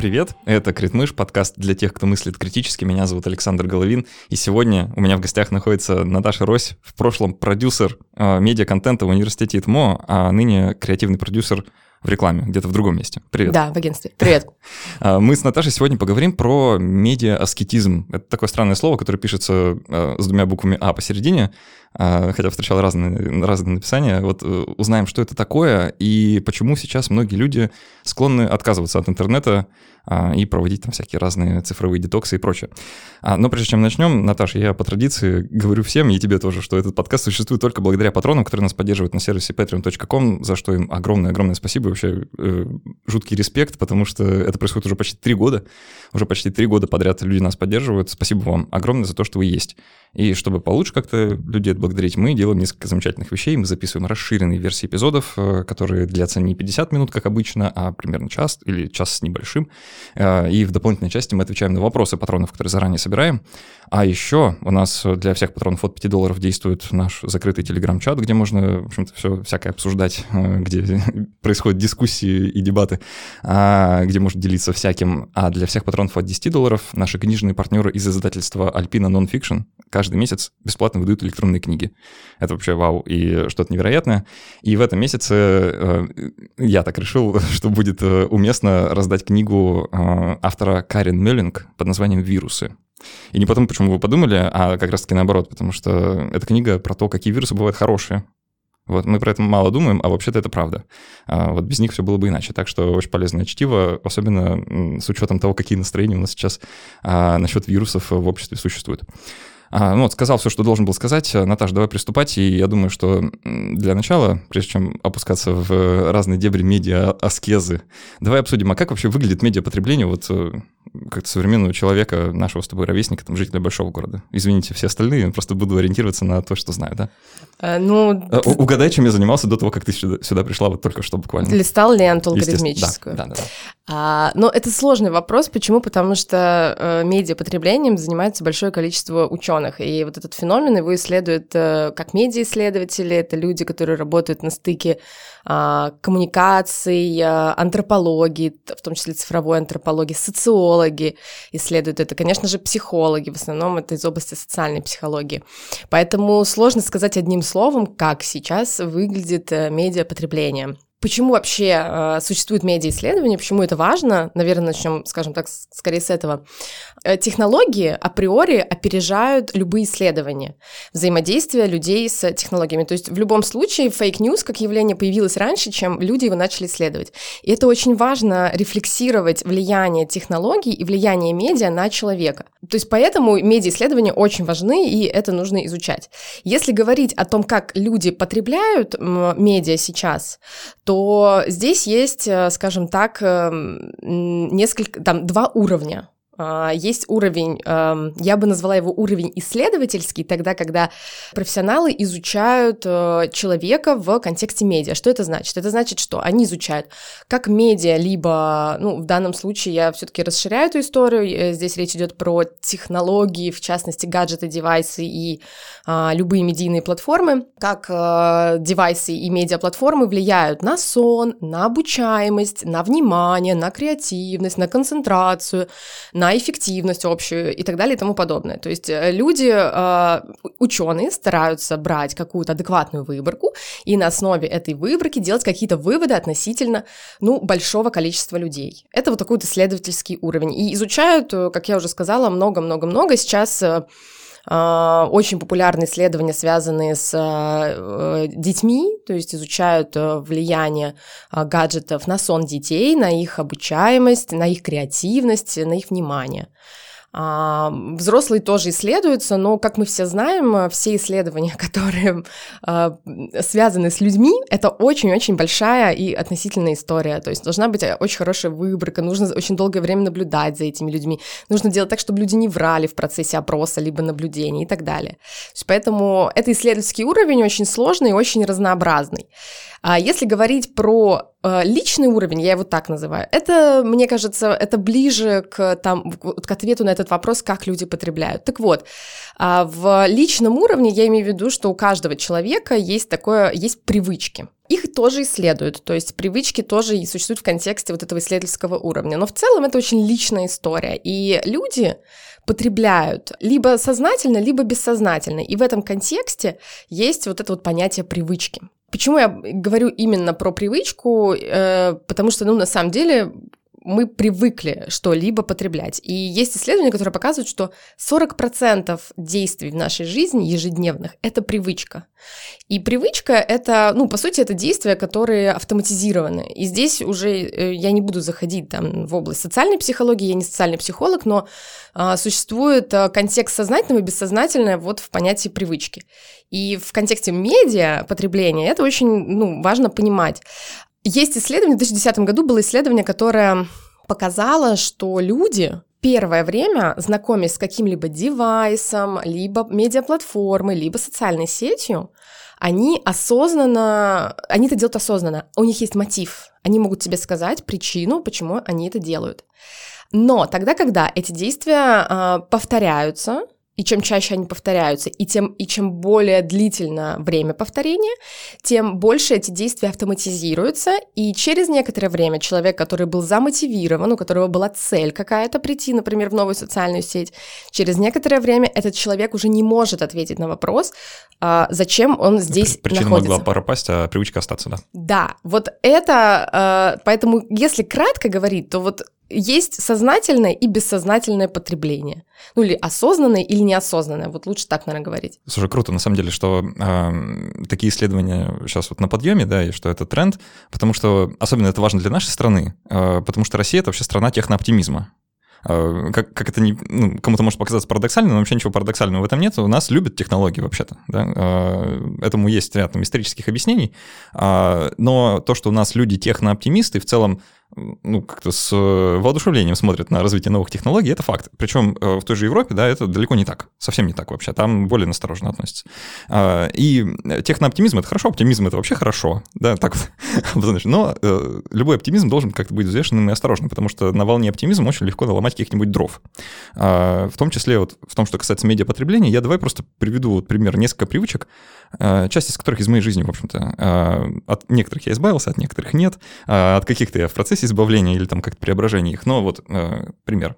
Привет, это Критмыш, подкаст для тех, кто мыслит критически. Меня зовут Александр Головин, и сегодня у меня в гостях находится Наташа Рось, в прошлом продюсер э, медиа-контента в университете ИТМО, а ныне креативный продюсер в рекламе, где-то в другом месте. Привет. Да, в агентстве. Привет. А, мы с Наташей сегодня поговорим про медиа-аскетизм. Это такое странное слово, которое пишется э, с двумя буквами «а» посередине, хотя встречал разные, разные написания. Вот э, узнаем, что это такое и почему сейчас многие люди склонны отказываться от интернета а, и проводить там всякие разные цифровые детоксы и прочее. А, но прежде чем начнем, Наташа, я по традиции говорю всем, и тебе тоже, что этот подкаст существует только благодаря патронам, которые нас поддерживают на сервисе patreon.com, за что им огромное-огромное спасибо, вообще э, жуткий респект, потому что это происходит уже почти три года, уже почти три года подряд люди нас поддерживают. Спасибо вам огромное за то, что вы есть. И чтобы получше как-то людей отблагодарить, мы делаем несколько замечательных вещей. Мы записываем расширенные версии эпизодов, э, которые длятся не 50 минут, как обычно, а примерно час или час с небольшим. Э, и в дополнительной части мы отвечаем на вопросы патронов, которые заранее собираем. А еще у нас для всех патронов от 5 долларов действует наш закрытый телеграм-чат, где можно, в общем-то, все всякое обсуждать, э, где происходят дискуссии и дебаты, а, где можно делиться всяким. А для всех патронов от 10 долларов наши книжные партнеры из издательства Alpina Nonfiction каждый месяц бесплатно выдают электронные книги. Это вообще вау и что-то невероятное. И в этом месяце э, я так решил, что будет э, уместно раздать книгу э, автора Карен Меллинг под названием «Вирусы». И не потому, почему вы подумали, а как раз-таки наоборот, потому что эта книга про то, какие вирусы бывают хорошие. Вот мы про это мало думаем, а вообще-то это правда. А вот без них все было бы иначе. Так что очень полезное чтиво, особенно с учетом того, какие настроения у нас сейчас а, насчет вирусов в обществе существуют. А, ну вот, сказал все, что должен был сказать. Наташа, давай приступать. И я думаю, что для начала, прежде чем опускаться в разные дебри медиа-аскезы, давай обсудим, а как вообще выглядит медиапотребление вот как современного человека, нашего с тобой ровесника, там, жителя большого города. Извините, все остальные, просто буду ориентироваться на то, что знаю, да? А, ну... А, угадай, чем я занимался до того, как ты сюда, сюда пришла, вот только что буквально. Листал ленту алгоритмическую. Да, да, да. А, но это сложный вопрос. Почему? Потому что э, медиапотреблением занимается большое количество ученых. И вот этот феномен его исследуют э, как медиаисследователи, это люди, которые работают на стыке э, коммуникаций, э, антропологии, в том числе цифровой антропологии, социологи исследуют это. Конечно же, психологи, в основном это из области социальной психологии. Поэтому сложно сказать одним словом, как сейчас выглядит э, медиапотребление. Почему вообще э, существует медиа-исследование, почему это важно? Наверное, начнем, скажем так, скорее с этого. Э, технологии априори опережают любые исследования, взаимодействие людей с технологиями. То есть в любом случае fake news как явление появилось раньше, чем люди его начали исследовать. И это очень важно рефлексировать влияние технологий и влияние медиа на человека. То есть поэтому медиа-исследования очень важны, и это нужно изучать. Если говорить о том, как люди потребляют медиа сейчас, то здесь есть, э, скажем так, эм, несколько, там, два уровня а, есть уровень, я бы назвала его уровень исследовательский, тогда, когда профессионалы изучают э, человека в контексте медиа. Что это значит? Это значит, что они изучают, как медиа, либо, ну, в данном случае я все-таки расширяю эту историю, э, здесь речь идет про технологии, в частности, гаджеты, девайсы и любые медийные платформы, как а, девайсы и медиаплатформы влияют на сон, на обучаемость, на внимание, на креативность, на концентрацию, на эффективность общую и так далее и тому подобное. То есть э, люди, э, ученые стараются брать какую-то адекватную выборку и на основе этой выборки делать какие-то выводы относительно, ну, большого количества людей. Это вот такой вот исследовательский уровень. И изучают, э, как я уже сказала, много-много-много. Сейчас очень популярные исследования, связанные с детьми, то есть изучают влияние гаджетов на сон детей, на их обучаемость, на их креативность, на их внимание. А, взрослые тоже исследуются, но, как мы все знаем, все исследования, которые а, связаны с людьми, это очень-очень большая и относительная история. То есть должна быть очень хорошая выборка, нужно очень долгое время наблюдать за этими людьми, нужно делать так, чтобы люди не врали в процессе опроса либо наблюдения и так далее. Есть поэтому это исследовательский уровень очень сложный и очень разнообразный. А если говорить про э, личный уровень, я его так называю, это, мне кажется, это ближе к, там, к ответу на этот вопрос, как люди потребляют. Так вот, а, в личном уровне я имею в виду, что у каждого человека есть такое, есть привычки. Их тоже исследуют, то есть привычки тоже и существуют в контексте вот этого исследовательского уровня. Но в целом это очень личная история. И люди потребляют либо сознательно, либо бессознательно. И в этом контексте есть вот это вот понятие привычки. Почему я говорю именно про привычку? Э, потому что, ну, на самом деле, мы привыкли что-либо потреблять. И есть исследования, которые показывают, что 40% действий в нашей жизни ежедневных — это привычка. И привычка — это, ну, по сути, это действия, которые автоматизированы. И здесь уже э, я не буду заходить там в область социальной психологии, я не социальный психолог, но а, существует а, контекст сознательного и бессознательного вот в понятии привычки. И в контексте медиа потребления это очень ну, важно понимать. Есть исследование, в 2010 году было исследование, которое показало, что люди первое время, знакомясь с каким-либо девайсом, либо медиаплатформой, либо социальной сетью, они осознанно, они это делают осознанно, у них есть мотив, они могут тебе сказать причину, почему они это делают. Но тогда, когда эти действия э, повторяются, и чем чаще они повторяются, и, тем, и чем более длительно время повторения, тем больше эти действия автоматизируются, и через некоторое время человек, который был замотивирован, у которого была цель какая-то прийти, например, в новую социальную сеть, через некоторое время этот человек уже не может ответить на вопрос, а, зачем он здесь Причина находится. могла пропасть, а привычка остаться, да? Да, вот это, а, поэтому если кратко говорить, то вот есть сознательное и бессознательное потребление. Ну или осознанное или неосознанное. Вот лучше так, наверное, говорить. Слушай, круто, на самом деле, что э, такие исследования сейчас вот на подъеме, да, и что это тренд, потому что особенно это важно для нашей страны, э, потому что Россия — это вообще страна технооптимизма. А, как, как это не, ну, кому-то может показаться парадоксальным, но вообще ничего парадоксального в этом нет. У нас любят технологии вообще-то. Да? А, этому есть ряд там, исторических объяснений. Но то, что у нас люди технооптимисты, в целом ну, как-то с э, воодушевлением смотрят на развитие новых технологий, это факт. Причем э, в той же Европе, да, это далеко не так, совсем не так вообще, там более настороженно относятся. А, и технооптимизм — это хорошо, оптимизм — это вообще хорошо, да, так вот. Но э, любой оптимизм должен как-то быть взвешенным и осторожным, потому что на волне оптимизма очень легко наломать каких-нибудь дров. А, в том числе вот в том, что касается медиапотребления, я давай просто приведу вот пример несколько привычек, часть из которых из моей жизни, в общем-то. От некоторых я избавился, от некоторых нет, от каких-то я в процессе избавления или там как-то преображения их. Но вот э, пример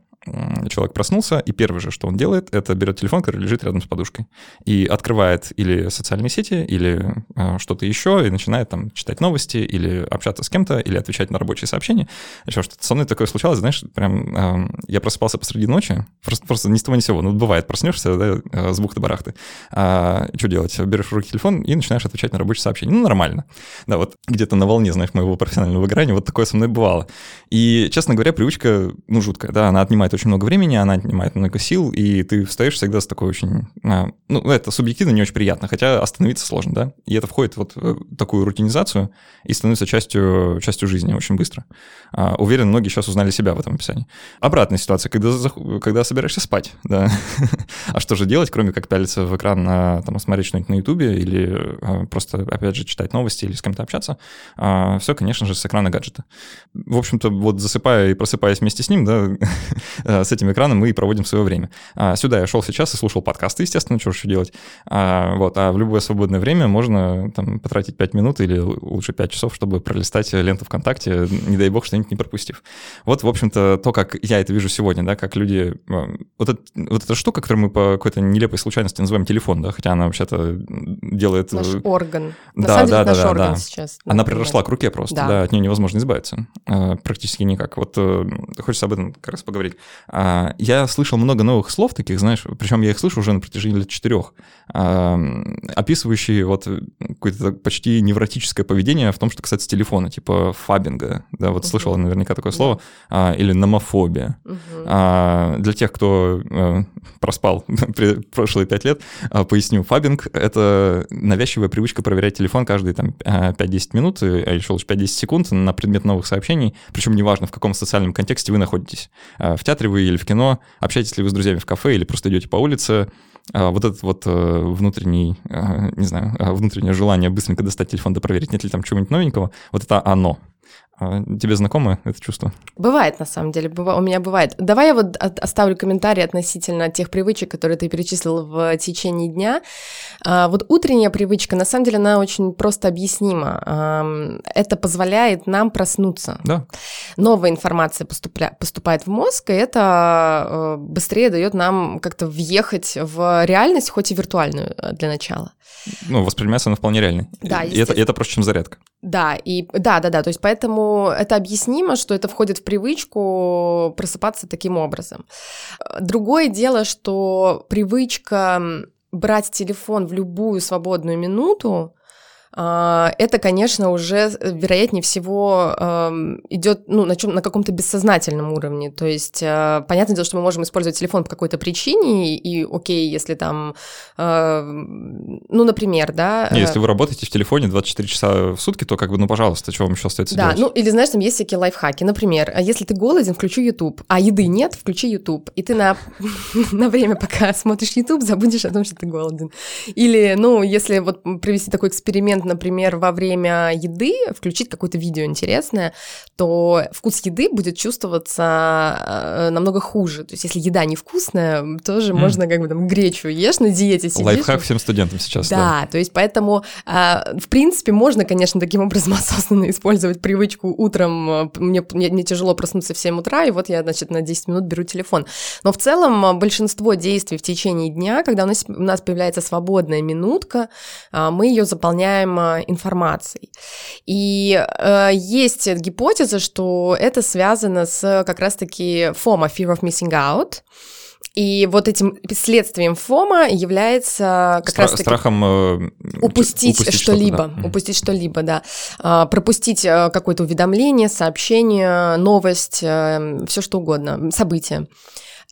человек проснулся, и первое же, что он делает, это берет телефон, который лежит рядом с подушкой, и открывает или социальные сети, или э, что-то еще, и начинает там читать новости, или общаться с кем-то, или отвечать на рабочие сообщения. Еще что-то со мной такое случалось, знаешь, прям э, я просыпался посреди ночи, просто, просто ни с того ни с сего, ну, бывает, проснешься, да, э, с бухты-барахты. А, что делать? Берешь в руки телефон и начинаешь отвечать на рабочие сообщения. Ну, нормально. Да, вот где-то на волне, знаешь, моего профессионального выгорания, вот такое со мной бывало. И, честно говоря, привычка, ну, жуткая, да, она отнимает занимает очень много времени, она отнимает много сил, и ты встаешь всегда с такой очень... А, ну, это субъективно не очень приятно, хотя остановиться сложно, да? И это входит вот в такую рутинизацию и становится частью, частью жизни очень быстро. А, уверен, многие сейчас узнали себя в этом описании. Обратная ситуация, когда, когда собираешься спать, да. а что же делать, кроме как пялиться в экран, там, смотреть что-нибудь на Ютубе или а, просто, опять же, читать новости или с кем-то общаться? Все, конечно же, с экрана гаджета. В общем-то, вот засыпая и просыпаясь вместе с ним, да, с этим экраном мы и проводим свое время. А, сюда я шел сейчас и слушал подкасты, естественно, что еще делать. А, вот, а в любое свободное время можно там, потратить 5 минут или лучше 5 часов, чтобы пролистать ленту ВКонтакте, не дай бог что-нибудь не пропустив. Вот, в общем-то, то, как я это вижу сегодня, да, как люди... Э, вот, это, вот эта штука, которую мы по какой-то нелепой случайности называем телефон, да, хотя она вообще-то делает... Наш орган. Да, На самом деле, да, наш да, орган да. сейчас. Она приросла к руке просто, да. да, от нее невозможно избавиться. Практически никак. Вот хочется об этом как раз поговорить. А, я слышал много новых слов таких, знаешь, причем я их слышу уже на протяжении лет четырех, а, описывающие вот какое-то почти невротическое поведение в том, что касается телефона, типа фабинга, да, вот uh-huh. слышала наверняка такое слово, uh-huh. или номофобия. Uh-huh. Для тех, кто э, проспал прошлые пять лет, поясню, фабинг — это навязчивая привычка проверять телефон каждые там 5-10 минут, а еще лучше 5-10 секунд на предмет новых сообщений, причем неважно, в каком социальном контексте вы находитесь. В театре театре вы или в кино, общаетесь ли вы с друзьями в кафе или просто идете по улице, а, вот этот вот э, внутренний, э, не знаю, э, внутреннее желание быстренько достать телефон да проверить, нет ли там чего-нибудь новенького, вот это оно. А, тебе знакомо это чувство? Бывает, на самом деле, у меня бывает. Давай я вот оставлю комментарий относительно тех привычек, которые ты перечислил в течение дня. А, вот утренняя привычка, на самом деле, она очень просто объяснима. Это позволяет нам проснуться. Да. Новая информация поступля... поступает в мозг, и это э, быстрее дает нам как-то въехать в реальность, хоть и виртуальную э, для начала. Ну, воспринимается она вполне реальной. Да, и это, и это проще, чем зарядка. Да, и да, да, да. То есть поэтому это объяснимо, что это входит в привычку просыпаться таким образом. Другое дело, что привычка брать телефон в любую свободную минуту, это, конечно, уже, э, вероятнее всего, идет ну, на, чем, на каком-то бессознательном уровне. То есть, а, понятное дело, что мы можем использовать телефон по какой-то причине, и окей, если там, а, ну, например, да... Не, если вы работаете в телефоне 24 часа в сутки, то как бы, ну, пожалуйста, что вам еще остается да, делать? ну, или, знаешь, там есть всякие лайфхаки. Например, если ты голоден, включи YouTube, а еды нет, включи YouTube, и ты на, на время, пока смотришь YouTube, забудешь о том, что ты голоден. Или, ну, если вот провести такой эксперимент, момент, например, во время еды включить какое-то видео интересное, то вкус еды будет чувствоваться э, намного хуже. То есть, если еда невкусная, тоже mm. можно как бы там гречу ешь на диете сидишь. Лайфхак всем студентам сейчас. Да, да. то есть поэтому, э, в принципе, можно, конечно, таким образом осознанно использовать привычку утром. Э, мне, мне, мне тяжело проснуться в 7 утра, и вот я, значит, на 10 минут беру телефон. Но в целом большинство действий в течение дня, когда у нас, у нас появляется свободная минутка, мы ее заполняем информацией. И э, есть гипотеза, что это связано с как раз-таки FOMO, Fear of Missing Out, и вот этим следствием ФОМа является как Стра- раз таки страхом э, упустить, упустить что-либо, что да. упустить что-либо, да, а, пропустить э, какое-то уведомление, сообщение, новость, э, все что угодно, событие.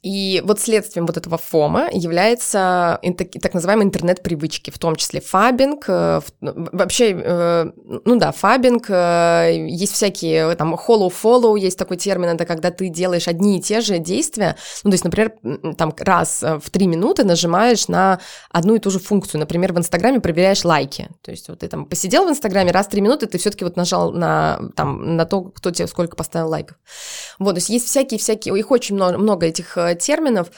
И вот следствием вот этого фома является так называемые интернет-привычки, в том числе фабинг, э, вообще, э, ну да, фабинг, э, есть всякие, там, hollow-follow, есть такой термин, это когда ты делаешь одни и те же действия, ну, то есть, например, там раз в три минуты нажимаешь на одну и ту же функцию, например, в Инстаграме проверяешь лайки, то есть вот ты там посидел в Инстаграме, раз в три минуты ты все таки вот нажал на, там, на то, кто тебе сколько поставил лайков. Вот, то есть есть всякие-всякие, их очень много, много этих терминов,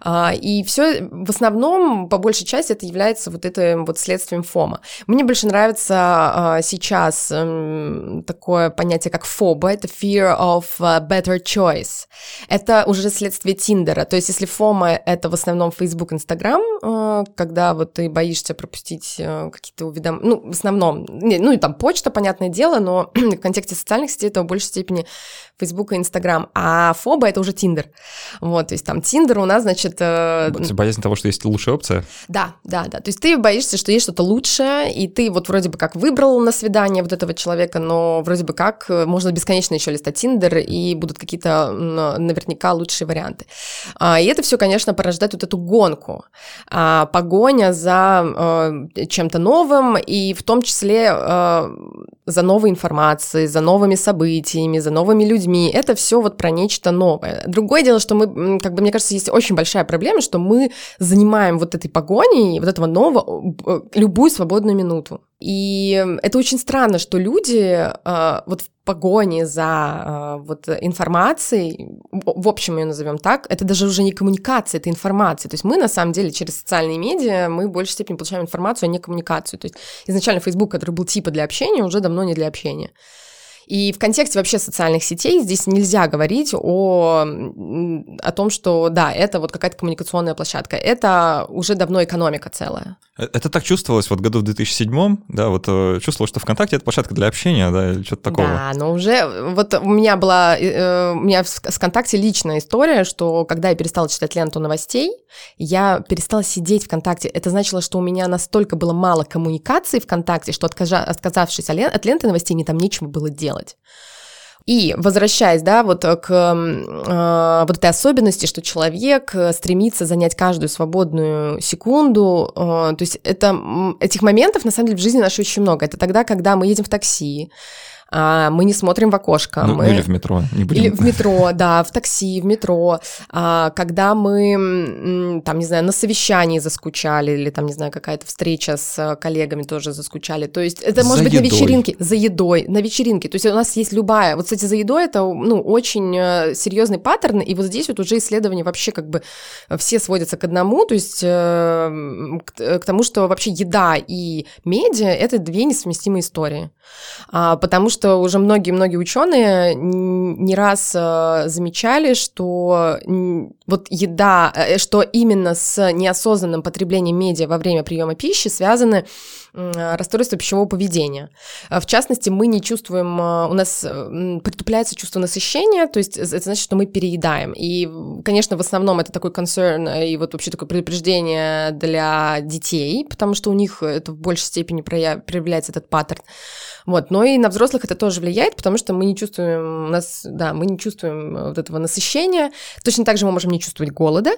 а, и все в основном, по большей части, это является вот этим вот следствием ФОМа. Мне больше нравится а, сейчас эм, такое понятие, как фоба, это fear of better choice. Это уже следствие Тиндера, то есть если FOMO — это в основном Facebook, Instagram, когда вот ты боишься пропустить э, какие-то уведомления, ну, в основном, ну и там почта, понятное дело, но в контексте социальных сетей это в большей степени Facebook и Instagram, а фоба — это уже Тиндер. Вот, то есть там Тиндер у нас, значит... Э... Боязнь того, что есть лучшая опция? Да, да, да. То есть ты боишься, что есть что-то лучшее, и ты вот вроде бы как выбрал на свидание вот этого человека, но вроде бы как э, можно бесконечно еще листать Тиндер, и будут какие-то наверняка лучшие варианты. А, и это все, конечно, порождает вот эту гонку, а, погоня за э, чем-то новым, и в том числе э, за новой информацией, за новыми событиями, за новыми людьми. Это все вот про нечто новое. Другое дело, что мы, как бы, мне кажется, есть очень большая проблема, что мы занимаем вот этой погоней, вот этого нового, э, любую свободную минуту. И это очень странно, что люди э, вот в погоне за э, вот информацией, в общем ее назовем так, это даже уже не коммуникация, это информация. То есть мы на самом деле через социальные медиа мы в большей степени получаем информацию, а не коммуникацию. То есть изначально Facebook, который был типа для общения, уже давно не для общения. И в контексте вообще социальных сетей здесь нельзя говорить о, о том, что да, это вот какая-то коммуникационная площадка. Это уже давно экономика целая. Э, это так чувствовалось вот году в 2007, да, вот э, чувствовалось, что ВКонтакте это площадка для общения, да, или что-то такого. Да, но уже, вот у меня была, э, у меня в ВКонтакте личная история, что когда я перестала читать ленту новостей, я перестала сидеть ВКонтакте. Это значило, что у меня настолько было мало коммуникации ВКонтакте, что отказавшись от ленты новостей, мне там нечего было делать. И возвращаясь, да, вот к э, вот этой особенности, что человек э, стремится занять каждую свободную секунду, э, то есть это этих моментов на самом деле в жизни нашей очень много. Это тогда, когда мы едем в такси, а, мы не смотрим в окошко. Ну, мы... Или в метро. Не будем... Или в метро, да, в такси, в метро. А, когда мы, там, не знаю, на совещании заскучали, или там, не знаю, какая-то встреча с коллегами тоже заскучали. То есть это может за быть едой. на вечеринке, за едой, на вечеринке. То есть у нас есть любая... Вот, кстати, за едой это, ну, очень э, серьезный паттерн, и вот здесь вот уже исследования вообще как бы все сводятся к одному, то есть э, к, к тому, что вообще еда и медиа — это две несовместимые истории. А, потому что уже многие-многие ученые не раз а, замечали, что вот еда, э, что именно с неосознанным потреблением медиа во время приема пищи связаны расстройства пищевого поведения. В частности, мы не чувствуем, а, у нас притупляется чувство насыщения, то есть это значит, что мы переедаем. И, конечно, в основном это такой concern и вот вообще такое предупреждение для детей, потому что у них это в большей степени проявляется этот паттерн. Вот, но и на взрослых это тоже влияет, потому что мы не чувствуем, у нас, да, мы не чувствуем э, вот этого насыщения. Точно так же мы можем не чувствовать голода.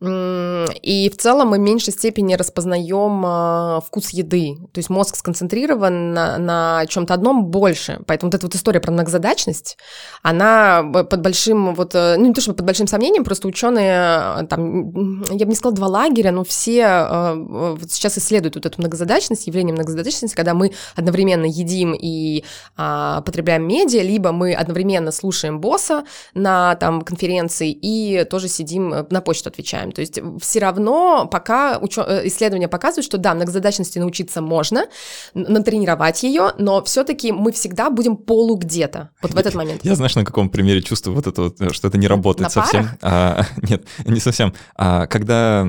И в целом мы в меньшей степени распознаем э, вкус еды. То есть мозг сконцентрирован на, на чем-то одном больше. Поэтому вот эта вот история про многозадачность, она под большим, вот, э, ну не то чтобы под большим сомнением, просто ученые, там, я бы не сказала два лагеря, но все вот сейчас исследуют вот эту многозадачность, явление многозадачности, когда мы одновременно едим и а, потребляем медиа, либо мы одновременно слушаем босса на там конференции и тоже сидим э, на почту отвечаем. То есть все равно пока учё... Э, исследования показывают, что да, многозадачности научиться можно, натренировать ее, но все-таки мы всегда будем полу где-то вот в этот момент. Я знаешь, на каком примере чувствую вот это вот, что это не работает на совсем. А, нет, не совсем. А, когда,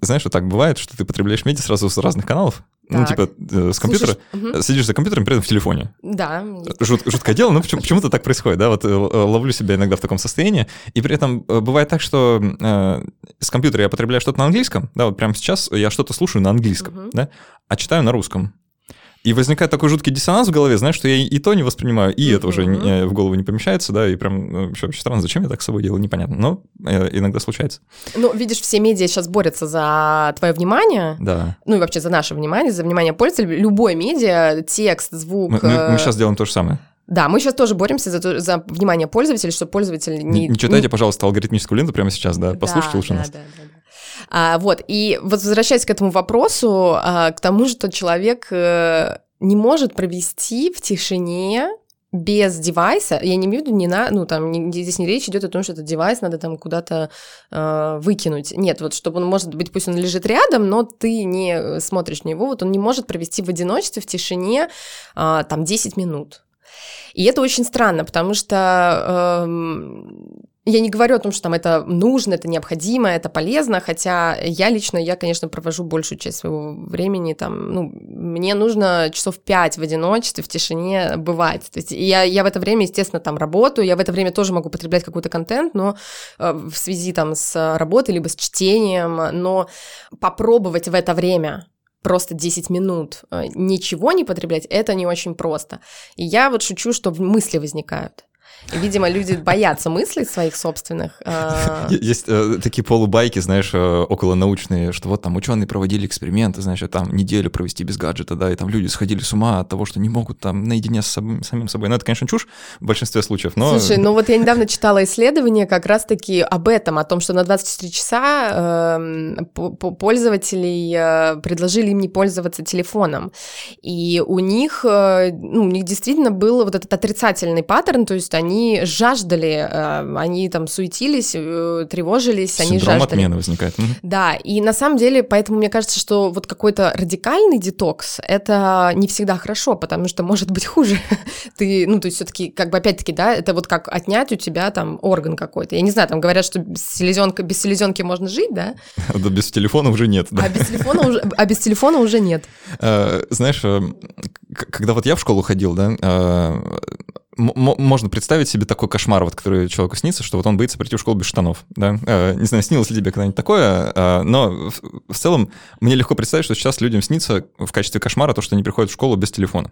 знаешь, вот так бывает, что ты потребляешь медиа сразу с разных каналов, ну, типа, э, с компьютера, Слушаешь, угу. сидишь за компьютером, при этом в телефоне. Да. Жут, жуткое дело, но почему, почему-то так происходит, да, вот э, ловлю себя иногда в таком состоянии, и при этом э, бывает так, что э, с компьютера я потребляю что-то на английском, да, вот прямо сейчас я что-то слушаю на английском, угу. да, а читаю на русском. И возникает такой жуткий диссонанс в голове, знаешь, что я и то не воспринимаю, и mm-hmm. это уже не, в голову не помещается, да, и прям ну, вообще, вообще странно, зачем я так с собой делаю, непонятно, но э, иногда случается. Ну, видишь, все медиа сейчас борются за твое внимание, да. ну и вообще за наше внимание, за внимание пользователя, любой медиа, текст, звук. Мы, мы, мы сейчас э, делаем то же самое. Да, мы сейчас тоже боремся за, за внимание пользователя, чтобы пользователь не... Не, не читайте, не... пожалуйста, алгоритмическую ленту прямо сейчас, да, послушайте да, лучше да, нас. Да, да, да. А, вот, и вот возвращаясь к этому вопросу, а, к тому, что человек э, не может провести в тишине без девайса, я не имею в виду, не на, ну, там, не, здесь не речь идет о том, что этот девайс надо там куда-то э, выкинуть. Нет, вот чтобы он, может быть, пусть он лежит рядом, но ты не смотришь на него, вот он не может провести в одиночестве, в тишине, э, там, 10 минут. И это очень странно, потому что э, я не говорю о том, что там это нужно, это необходимо, это полезно, хотя я лично, я, конечно, провожу большую часть своего времени там, ну, мне нужно часов пять в одиночестве, в тишине бывать. То есть я, я в это время, естественно, там работаю, я в это время тоже могу потреблять какой-то контент, но э, в связи там с работой, либо с чтением, но попробовать в это время просто 10 минут э, ничего не потреблять, это не очень просто. И я вот шучу, что мысли возникают. Видимо, люди боятся мыслей своих собственных. А. Есть э, такие полубайки, знаешь, э, около научные, что вот там ученые проводили эксперименты, знаешь, там неделю провести без гаджета, да, и там люди сходили с ума от того, что не могут там наедине с самим собой. Но это, конечно, чушь в большинстве случаев, но... Слушай, ну вот я недавно читала исследование как раз-таки об этом, о том, что на 24 часа э, пользователей э, предложили им не пользоваться телефоном. И у них, э, ну, у них действительно был вот этот отрицательный паттерн, то есть они они жаждали, э, они там суетились, э, тревожились, Синдром они жаждали. отмены возникает. Да, и на самом деле, поэтому мне кажется, что вот какой-то радикальный детокс — это не всегда хорошо, потому что может быть хуже. Ты, ну, то есть все таки как бы опять-таки, да, это вот как отнять у тебя там орган какой-то. Я не знаю, там говорят, что селезенка, без селезенки можно жить, да? Да без телефона уже нет. Да. А, без телефона уже, а без телефона уже нет. Э, знаешь, когда вот я в школу ходил, да, можно представить себе такой кошмар, вот, который человеку снится, что вот он боится прийти в школу без штанов, да? Э, не знаю, снилось ли тебе когда-нибудь такое, э, но в, в целом мне легко представить, что сейчас людям снится в качестве кошмара то, что они приходят в школу без телефона.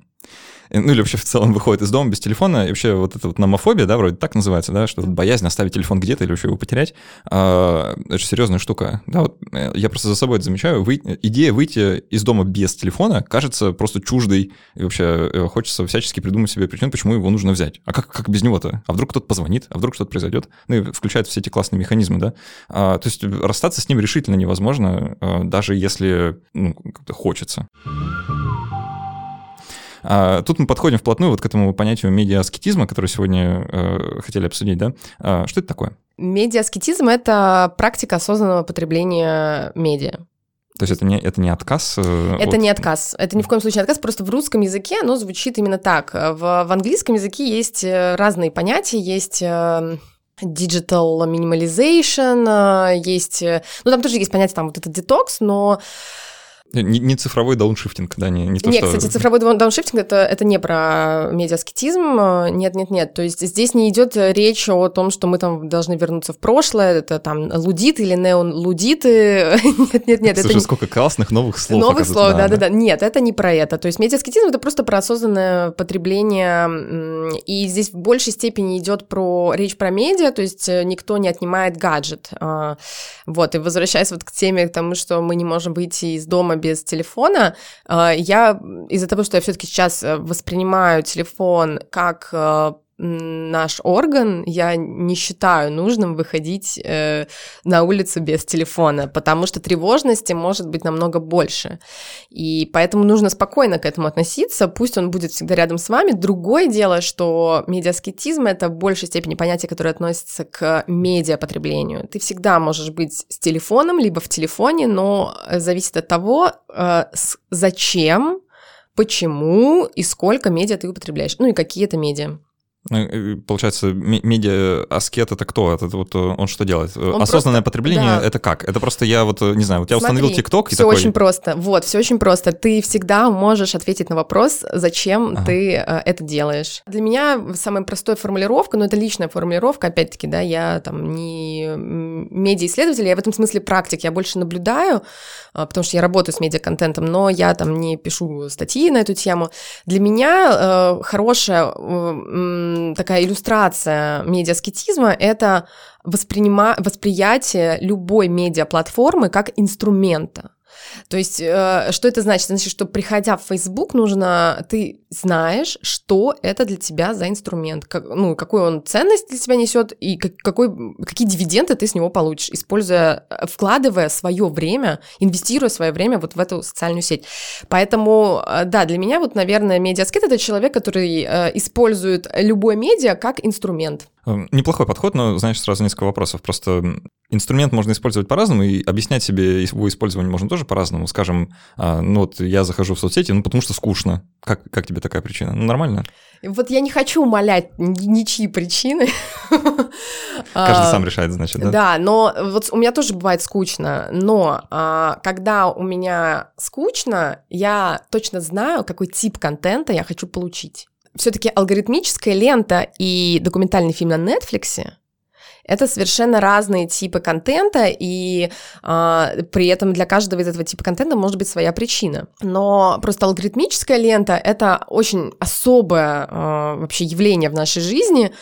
Ну или вообще в целом выходит из дома без телефона, и вообще вот эта вот номофобия, да, вроде так называется, да, что боязнь оставить телефон где-то или вообще его потерять, а, это же серьезная штука, да, вот э, я просто за собой это замечаю, вы, идея выйти из дома без телефона кажется просто чуждой, и вообще э, хочется всячески придумать себе причину, почему его нужно взять. А как, как без него-то? А вдруг кто-то позвонит, а вдруг что-то произойдет? Ну и включает все эти классные механизмы, да. А, то есть расстаться с ним решительно невозможно, а, даже если ну, как-то хочется. А, тут мы подходим вплотную вот к этому понятию медиаскетизма, который сегодня э, хотели обсудить, да? А, что это такое? Медиаскетизм — это практика осознанного потребления медиа. То есть это не, это не отказ? Э, это от... не отказ. Это ни в коем случае не отказ. Просто в русском языке оно звучит именно так. В, в английском языке есть э, разные понятия. Есть э, digital minimalization, есть... Ну, там тоже есть понятие, там, вот этот детокс, но не, не цифровой дауншифтинг, да, не, не то, Нет, что... кстати, цифровой дауншифтинг это, это не про медиаскетизм, нет, нет, нет, то есть здесь не идет речь о том, что мы там должны вернуться в прошлое, это там лудит или неон-лудиты, нет, нет, нет. Слушай, это сколько классных новых слов. Новых слов, да, да, да, нет, это не про это, то есть медиаскетизм это просто про осознанное потребление, и здесь в большей степени идет про речь про медиа, то есть никто не отнимает гаджет, а, вот, и возвращаясь вот к теме, к тому, что мы не можем выйти из дома без телефона, э, я из-за того, что я все-таки сейчас э, воспринимаю телефон как э, наш орган, я не считаю нужным выходить э, на улицу без телефона, потому что тревожности может быть намного больше. И поэтому нужно спокойно к этому относиться, пусть он будет всегда рядом с вами. Другое дело, что медиаскетизм — это в большей степени понятие, которое относится к медиапотреблению. Ты всегда можешь быть с телефоном, либо в телефоне, но зависит от того, э, зачем, почему и сколько медиа ты употребляешь, ну и какие это медиа. Ну, э, получается, медиа-аскет это кто? Это вот э, он что делает? Э, он Осознанное просто, потребление да. это как? Это просто я вот, не знаю, вот я Смотри, установил ТикТок и все такой... очень просто. Вот, все очень просто. Ты всегда можешь ответить на вопрос, зачем ага. ты э, это делаешь. Для меня самая простая формулировка, но это личная формулировка, опять-таки, да, я там не медиа-исследователь, я в этом смысле практик, я больше наблюдаю, потому что я работаю с медиа-контентом, но я там не пишу статьи на эту тему. Для меня э, хорошая э, такая иллюстрация медиаскетизма — это воспринима... восприятие любой медиаплатформы как инструмента. То есть, э, что это значит? Значит, что приходя в Facebook, нужно, ты знаешь, что это для тебя за инструмент, как, ну, какую он ценность для тебя несет и как, какой, какие дивиденды ты с него получишь, используя, вкладывая свое время, инвестируя свое время вот в эту социальную сеть. Поэтому, э, да, для меня вот, наверное, медиаскет — это человек, который э, использует любое медиа как инструмент. Эм, неплохой подход, но, знаешь, сразу несколько вопросов. Просто инструмент можно использовать по-разному, и объяснять себе его использование можно тоже по-разному. Скажем, а, ну вот я захожу в соцсети, ну потому что скучно. Как, как тебе такая причина? Ну, нормально. Вот я не хочу умолять ничьи причины. Каждый сам решает, значит, да? Да, но вот у меня тоже бывает скучно, но а, когда у меня скучно, я точно знаю, какой тип контента я хочу получить все-таки алгоритмическая лента и документальный фильм на Netflix это совершенно разные типы контента, и э, при этом для каждого из этого типа контента может быть своя причина. Но просто алгоритмическая лента — это очень особое э, вообще явление в нашей жизни,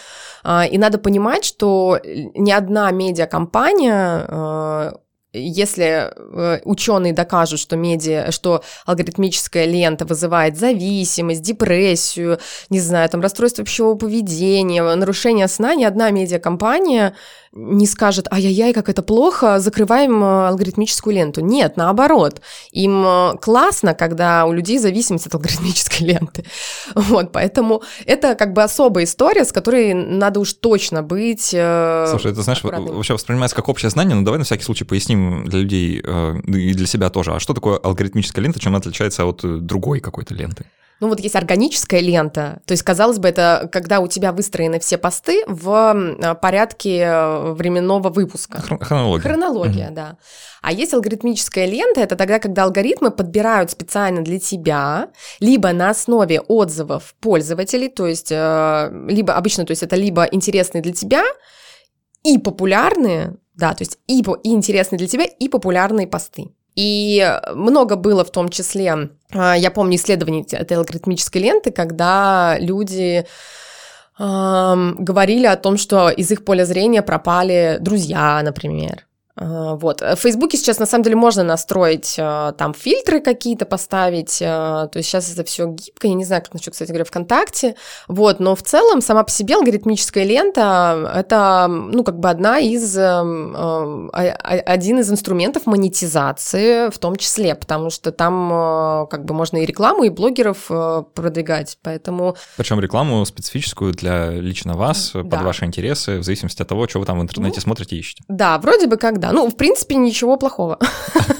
э, и надо понимать, что ни одна медиакомпания э, если э, ученые докажут, что медиа, что алгоритмическая лента вызывает зависимость, депрессию, не знаю, там расстройство общего поведения, нарушение сна, ни одна медиакомпания не скажет, ай-яй-яй, как это плохо, закрываем э, алгоритмическую ленту. Нет, наоборот. Им э, классно, когда у людей зависимость от алгоритмической ленты. Вот, поэтому это как бы особая история, с которой надо уж точно быть Слушай, это, знаешь, аккуратным. вообще воспринимается как общее знание, но давай на всякий случай поясним, объясним для людей э, и для себя тоже, а что такое алгоритмическая лента, чем она отличается от э, другой какой-то ленты? Ну вот есть органическая лента, то есть, казалось бы, это когда у тебя выстроены все посты в порядке э, временного выпуска. Хронология. Хронология, mm-hmm. да. А есть алгоритмическая лента, это тогда, когда алгоритмы подбирают специально для тебя, либо на основе отзывов пользователей, то есть, либо обычно, то есть это либо интересные для тебя и популярные, да, то есть и, и интересные для тебя, и популярные посты. И много было в том числе, а, я помню исследование этой алгоритмической ленты, когда люди говорили о том, что из их поля зрения пропали друзья, например, вот. В Фейсбуке сейчас на самом деле можно настроить а, там фильтры какие-то поставить, а, то есть сейчас это все гибко, я не знаю, как насчет, кстати говоря, ВКонтакте, вот, но в целом сама по себе алгоритмическая лента — это, ну, как бы одна из, один из инструментов монетизации в том числе, потому что там как бы можно и рекламу, и блогеров продвигать, поэтому... Причем рекламу специфическую для лично вас, да. под ваши интересы, в зависимости от того, что вы там в интернете ну, смотрите и ищете. Да, вроде бы как, да, да. Ну, в принципе, ничего плохого.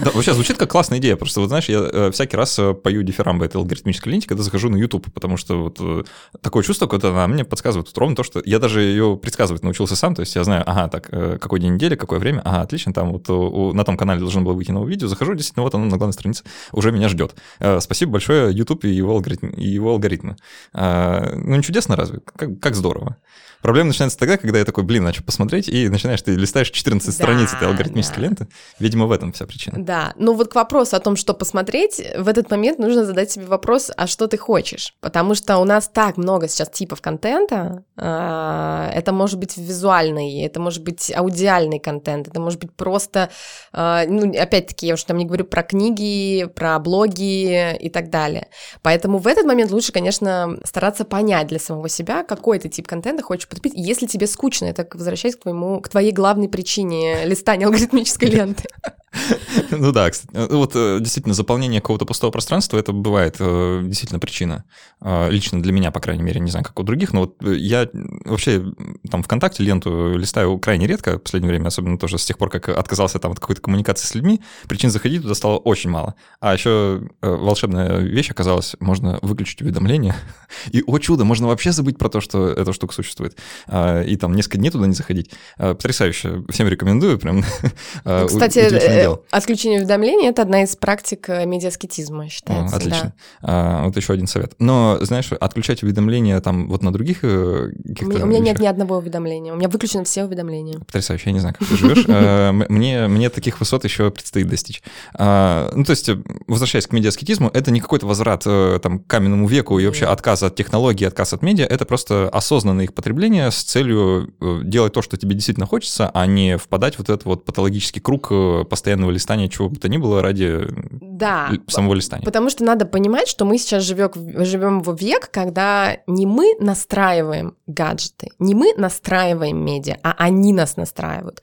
Да, вообще звучит как классная идея. Просто, вот знаешь, я э, всякий раз э, пою дифирамбы этой алгоритмической ленте, когда захожу на YouTube, потому что вот э, такое чувство, когда она мне подсказывает вот ровно то, что я даже ее предсказывать научился сам, то есть я знаю, ага, так, какой день недели, какое время, ага, отлично, там вот на том канале должно было выйти новое видео, захожу, действительно, вот оно на главной странице уже меня ждет. Спасибо большое YouTube и его, алгоритм, и его алгоритмы. Ну, чудесно разве? Как, как здорово. Проблема начинается тогда, когда я такой, блин, начал посмотреть, и начинаешь, ты листаешь 14 да, страниц этой алгоритмической да. ленты. Видимо, в этом вся причина. Да, ну вот к вопросу о том, что посмотреть, в этот момент нужно задать себе вопрос, а что ты хочешь? Потому что у нас так много сейчас типов контента, а, это может быть визуальный, это может быть аудиальный контент, это может быть просто, а, ну, опять-таки, я уже там не говорю про книги, про блоги и так далее. Поэтому в этот момент лучше, конечно, стараться понять для самого себя, какой ты тип контента хочешь хочешь потребить. Если тебе скучно, это возвращаясь к, твоему, к твоей главной причине листания алгоритмической ленты. Ну да, кстати, э, вот э, действительно заполнение какого-то пустого пространства это бывает э, действительно причина. Лично для меня, по крайней мере, не знаю, как у других, но вот я вообще там ВКонтакте ленту листаю крайне редко в последнее время, особенно тоже с тех пор, как отказался там от какой-то коммуникации с людьми, причин заходить туда стало очень мало. А еще волшебная вещь оказалась, можно выключить уведомления, и, о чудо, можно вообще забыть про то, что эта штука существует, и там несколько дней туда не заходить. Потрясающе, всем рекомендую, прям. Ну, кстати, дел. Э, отключение уведомлений — это одна из практик э, медиаскетизма, считается. О, отлично. Да. А, вот еще один совет. Но, знаешь, отключать уведомления там вот на других э, каких-то... У меня, у меня нет ни одного уведомления. У меня выключены все уведомления. Потрясающе, я не знаю, как ты живешь. Мне, мне таких высот еще предстоит достичь. А, ну, то есть, возвращаясь к медиаскетизму, это не какой-то возврат там, к каменному веку и вообще отказ от технологий, отказ от медиа, это просто осознанное их потребление с целью делать то, что тебе действительно хочется, а не впадать в вот этот вот патологический круг постоянно постоянного листания чего бы то ни было ради да, самого листания. Потому что надо понимать, что мы сейчас живем, живем в век, когда не мы настраиваем гаджеты, не мы настраиваем медиа, а они нас настраивают.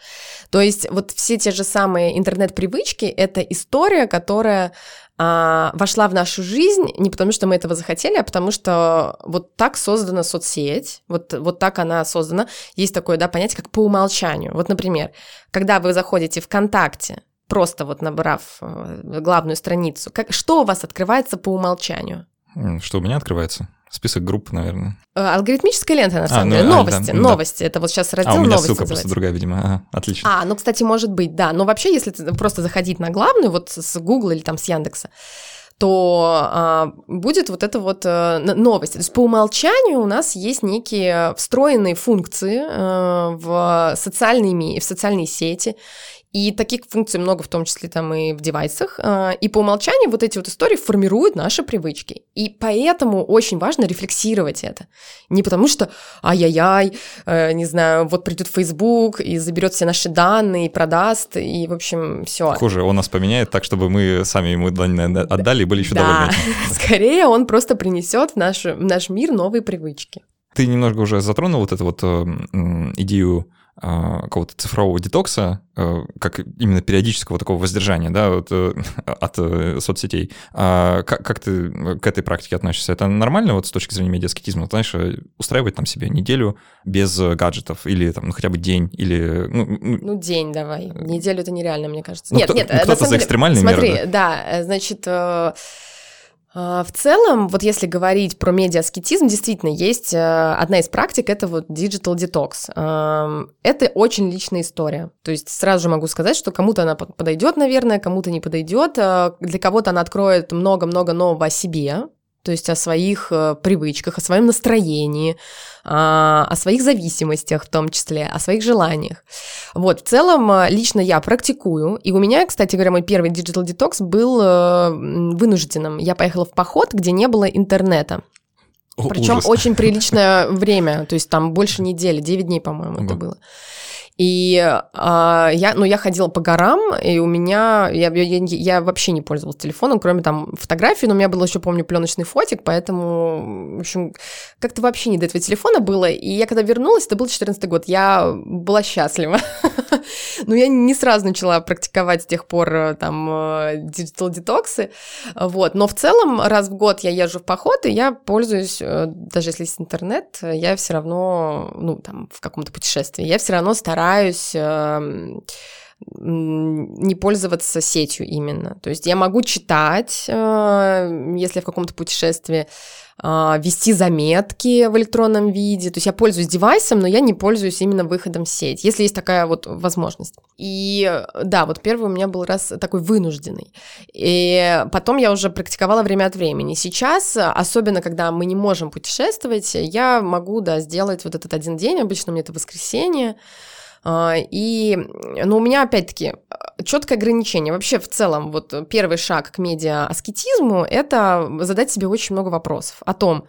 То есть вот все те же самые интернет-привычки — это история, которая а, вошла в нашу жизнь не потому, что мы этого захотели, а потому что вот так создана соцсеть, вот, вот так она создана. Есть такое да, понятие, как по умолчанию. Вот, например, когда вы заходите ВКонтакте, просто вот набрав э, главную страницу, как, что у вас открывается по умолчанию? Что у меня открывается? Список групп, наверное. Э, алгоритмическая лента, на а, самом а, деле. Ну, новости, а, да, новости. Да. Это вот сейчас раздел а, у меня новости ссылка называется. просто другая, видимо. Ага, отлично. А, ну, кстати, может быть, да. Но вообще, если просто заходить на главную, вот с Google или там с Яндекса, то а, будет вот эта вот а, новость. То есть по умолчанию у нас есть некие встроенные функции а, в социальные, в социальные сети, и таких функций много, в том числе там и в девайсах. А, и по умолчанию вот эти вот истории формируют наши привычки. И поэтому очень важно рефлексировать это. Не потому что ай-яй-яй, э, не знаю, вот придет Facebook и заберет все наши данные, и продаст, и, в общем, все. Хуже, он нас поменяет так, чтобы мы сами ему данные отдали и были еще да. довольны. Скорее он просто принесет в наш, в наш мир новые привычки. Ты немножко уже затронул вот эту вот э, идею какого-то цифрового детокса, э, как именно периодического такого воздержания да, от, э, от э, соцсетей. А как, как ты к этой практике относишься? Это нормально вот с точки зрения медиаскетизма? Знаешь, устраивать там себе неделю без гаджетов или там ну, хотя бы день или... Ну, ну день давай. Неделю это нереально, мне кажется. Ну, нет, кто, нет. Ну, кто-то за экстремальные смотри, меры. да, да значит а, в целом, вот если говорить про медиаскетизм, действительно есть э, одна из практик, это вот digital detox. Это очень личная история. То есть сразу же могу сказать, что кому-то она подойдет, наверное, кому-то не подойдет. Э, для кого-то она откроет много-много нового о себе, то есть о своих э, привычках, о своем настроении, а, о своих зависимостях в том числе, о своих желаниях. Вот, в целом, э, лично я практикую, и у меня, кстати говоря, мой первый digital detox был э, вынужденным. Я поехала в поход, где не было интернета. Причем очень приличное время, то есть там больше недели, 9 дней, по-моему, это было. И а, я, ну, я ходила по горам, и у меня, я, я, я вообще не пользовалась телефоном, кроме там фотографий, но у меня был еще, помню, пленочный фотик, поэтому, в общем, как-то вообще не до этого телефона было. И я когда вернулась, это был 14 год, я была счастлива. Но я не сразу начала практиковать с тех пор э, там digital детоксы, вот. Но в целом раз в год я езжу в поход, и я пользуюсь, э, даже если есть интернет, я все равно, ну, там, в каком-то путешествии, я все равно стараюсь стараюсь эм, не пользоваться сетью именно. То есть я могу читать, э, если в каком-то путешествии, э, вести заметки в электронном виде. То есть я пользуюсь девайсом, но я не пользуюсь именно выходом в сеть, если есть такая вот возможность. И да, вот первый у меня был раз такой вынужденный. И потом я уже практиковала время от времени. Сейчас, особенно когда мы не можем путешествовать, я могу, да, сделать вот этот один день, обычно меня это воскресенье, и, ну, у меня, опять-таки, четкое ограничение. Вообще, в целом, вот первый шаг к медиа-аскетизму – это задать себе очень много вопросов о том,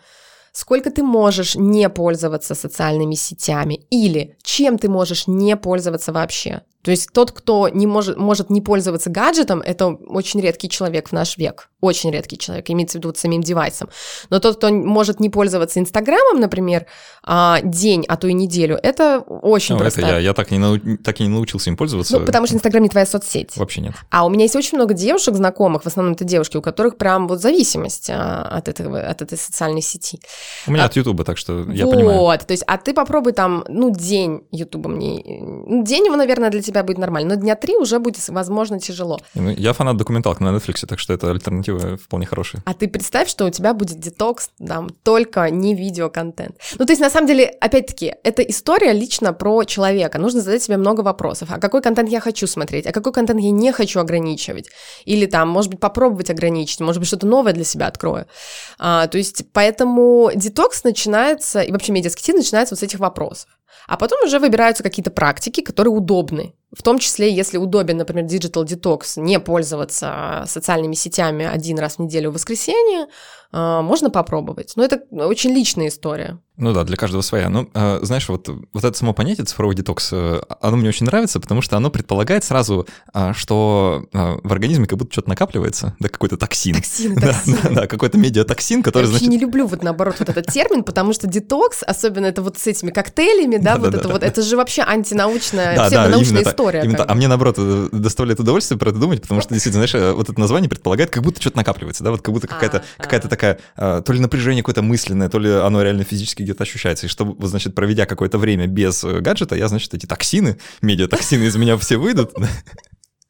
сколько ты можешь не пользоваться социальными сетями или чем ты можешь не пользоваться вообще. То есть тот, кто не может, может не пользоваться гаджетом, это очень редкий человек в наш век. Очень редкий человек, имеется в виду вот самим девайсом. Но тот, кто может не пользоваться Инстаграмом, например, а, день, а то и неделю, это очень ну, простая. Это я, я так, не нау... так и не научился им пользоваться. Ну, потому что Инстаграм не твоя соцсеть. Вообще нет. А у меня есть очень много девушек знакомых, в основном это девушки, у которых прям вот зависимость а, от, этого, от этой социальной сети. У меня а, от Ютуба, так что я вот, понимаю. Вот, то есть, а ты попробуй там, ну, день Ютубом не... Ну, день его, наверное, для тебя тебя будет нормально. Но дня три уже будет, возможно, тяжело. Ну, я фанат документалок на Netflix, так что это альтернатива вполне хорошая. А ты представь, что у тебя будет детокс, там, только не видеоконтент. Ну, то есть, на самом деле, опять-таки, это история лично про человека. Нужно задать себе много вопросов. А какой контент я хочу смотреть? А какой контент я не хочу ограничивать? Или там, может быть, попробовать ограничить, может быть, что-то новое для себя открою. А, то есть, поэтому детокс начинается, и вообще медиааскетизм начинается вот с этих вопросов. А потом уже выбираются какие-то практики, которые удобны. В том числе, если удобен, например, Digital Detox, не пользоваться социальными сетями один раз в неделю в воскресенье, а, можно попробовать. Но это очень личная история. Ну да, для каждого своя. Ну, э, знаешь, вот, вот это само понятие цифровой детокс, э, оно мне очень нравится, потому что оно предполагает сразу, э, что в организме как будто что-то накапливается, да, какой-то токсин. Токсин, да, токсин. Да, да, какой-то медиатоксин, который, Я значит... не люблю вот наоборот вот этот термин, потому что детокс, особенно это вот с этими коктейлями, да, вот это вот, это же вообще антинаучная, псевдонаучная история. А мне, наоборот, доставляет удовольствие про это думать, потому что, действительно, знаешь, вот это название предполагает, как будто что-то накапливается, да, вот как будто какая-то а, какая-то такая, то ли напряжение какое-то мысленное, то ли оно реально физически где-то ощущается, и что значит, проведя какое-то время без э, гаджета, я, значит, эти токсины, медиатоксины из меня все выйдут,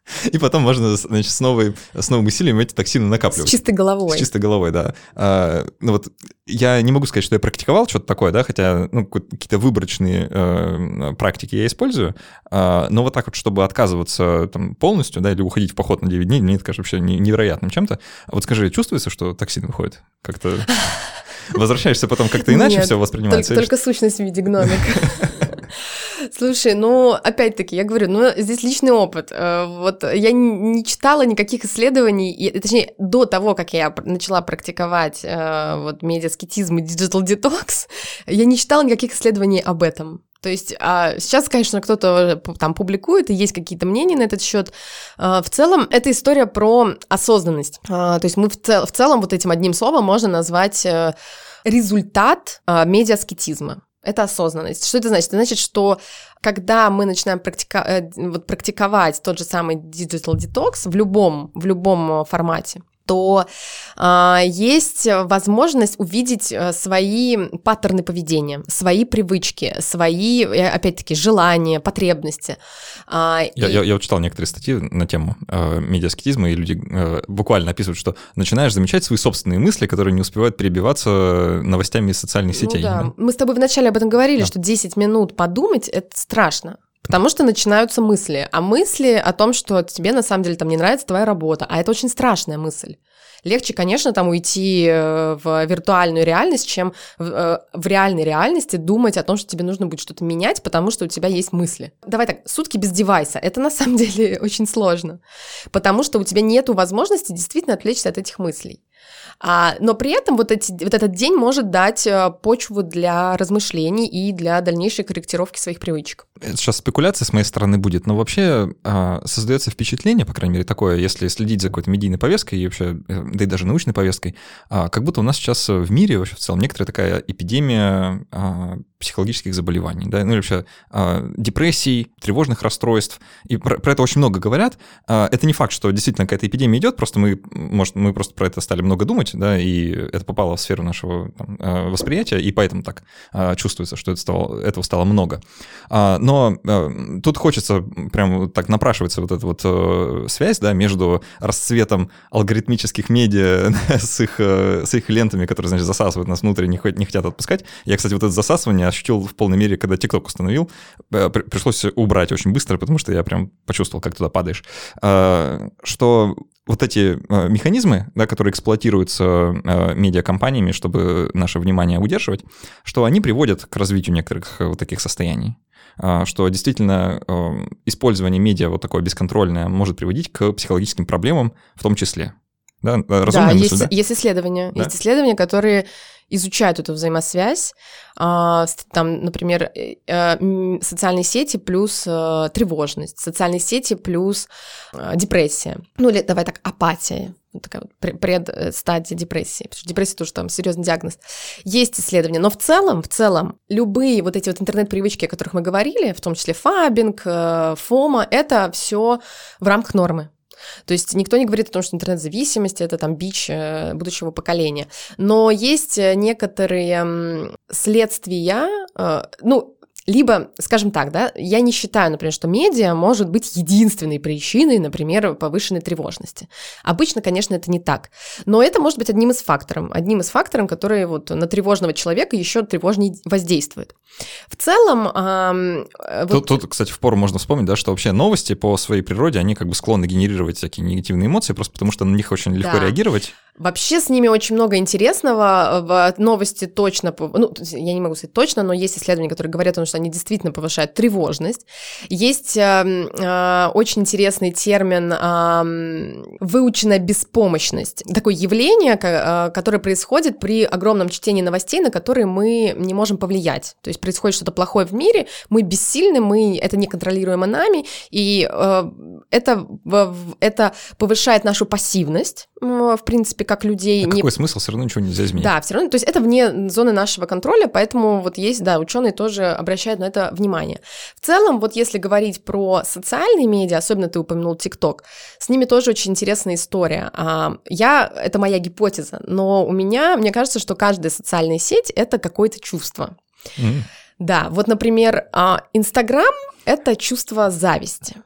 и потом можно, значит, с, новой, с новым усилием эти токсины накапливать. С чистой головой. С чистой головой, да. А, ну вот я не могу сказать, что я практиковал что-то такое, да, хотя ну, какие-то выборочные э, практики я использую, э, но вот так вот, чтобы отказываться там, полностью, да, или уходить в поход на 9 дней, мне это кажется вообще невероятным чем-то. А вот скажи, чувствуется, что токсин выходит? Как-то возвращаешься потом как-то иначе все воспринимается? Только, только сущность в виде гномика. Слушай, ну, опять-таки, я говорю, ну, здесь личный опыт. Э, вот я не читала никаких исследований, точнее, до того, как я начала практиковать э, вот медиааскетизм и digital detox, я не читала никаких исследований об этом. То есть а сейчас, конечно, кто-то там публикует, и есть какие-то мнения на этот счет. В целом, это история про осознанность. То есть мы в, цел, в целом вот этим одним словом можно назвать э, результат медиаскетизма. Это осознанность. Что это значит? Это значит, что когда мы начинаем практика э, вот, практиковать тот же самый digital detox в любом, в любом формате, то э, есть возможность увидеть э, свои паттерны поведения, свои привычки, свои, э, опять-таки, желания, потребности. А, я, и... я, я вот читал некоторые статьи на тему э, медиаскетизма, и люди э, буквально описывают, что начинаешь замечать свои собственные мысли, которые не успевают перебиваться новостями из социальных сетей. Ну, да. Мы с тобой вначале об этом говорили, да. что 10 минут подумать — это страшно. Потому что начинаются мысли, а мысли о том, что тебе на самом деле там не нравится твоя работа, а это очень страшная мысль. Легче, конечно, там уйти э, в виртуальную реальность, чем в, э, в реальной реальности думать о том, что тебе нужно будет что-то менять, потому что у тебя есть мысли. Давай так, сутки без девайса. Это на самом деле очень сложно, потому что у тебя нет возможности действительно отвлечься от этих мыслей. А, но при этом вот, эти, вот этот день может дать э, почву для размышлений и для дальнейшей корректировки своих привычек. Это сейчас спекуляция с моей стороны будет, но вообще а, создается впечатление, по крайней мере, такое, если следить за какой-то медийной повесткой и вообще, э, да и даже научной повесткой, а, как будто у нас сейчас в мире вообще в целом некоторая такая эпидемия а, психологических заболеваний, да, ну или вообще э, депрессий, тревожных расстройств, и про, про это очень много говорят. Э, это не факт, что действительно какая-то эпидемия идет, просто мы, может, мы просто про это стали много думать, да, и это попало в сферу нашего там, э, восприятия, и поэтому так э, чувствуется, что это стало, этого стало много. Э, но э, тут хочется прям так напрашивается вот эта вот э, связь, да, между расцветом алгоритмических медиа с их, э, с их лентами, которые, значит, засасывают нас внутрь, не, не хотят отпускать. Я, кстати, вот это засасывание ощутил в полной мере, когда TikTok установил. Э, пришлось убрать очень быстро, потому что я прям почувствовал, как туда падаешь. Э, что вот эти э, механизмы, да, которые эксплуатируются медиакомпаниями, чтобы наше внимание удерживать, что они приводят к развитию некоторых вот таких состояний что действительно использование медиа вот такое бесконтрольное может приводить к психологическим проблемам в том числе. Да, да, мысль, есть, да? есть исследования. Да? Есть исследования, которые изучают эту взаимосвязь. А, там, например, э, э, социальные сети плюс э, тревожность, социальные сети плюс депрессия. Ну или давай так, апатия такая вот предстадия депрессии, потому что депрессия тоже там серьезный диагноз. Есть исследования, но в целом, в целом, любые вот эти вот интернет-привычки, о которых мы говорили, в том числе фабинг, фома, это все в рамках нормы. То есть никто не говорит о том, что интернет-зависимость это там бич э, будущего поколения. Но есть э, некоторые следствия, э, ну, либо, скажем так, да, я не считаю, например, что медиа может быть единственной причиной, например, повышенной тревожности. Обычно, конечно, это не так. Но это может быть одним из факторов, одним из факторов, который вот на тревожного человека еще тревожнее воздействует. В целом... Эм, вот... тут, тут, кстати, в пору можно вспомнить, да, что вообще новости по своей природе, они как бы склонны генерировать всякие негативные эмоции, просто потому что на них очень легко да. реагировать. Вообще с ними очень много интересного. В новости точно, ну, я не могу сказать точно, но есть исследования, которые говорят о том, что они действительно повышают тревожность. Есть э, э, очень интересный термин э, выученная беспомощность. Такое явление, э, которое происходит при огромном чтении новостей, на которые мы не можем повлиять. То есть происходит что-то плохое в мире, мы бессильны, мы это не контролируемо нами, и э, это, это повышает нашу пассивность, в принципе, как людей. А не... Какой смысл? Все равно ничего нельзя изменить. Да, все равно, то есть это вне зоны нашего контроля, поэтому вот есть, да, ученые тоже обращают на это внимание. В целом, вот если говорить про социальные медиа, особенно ты упомянул ТикТок, с ними тоже очень интересная история. А, я, это моя гипотеза, но у меня, мне кажется, что каждая социальная сеть — это какое-то чувство. Mm. Да, вот, например, а, Инстаграм — это чувство зависти.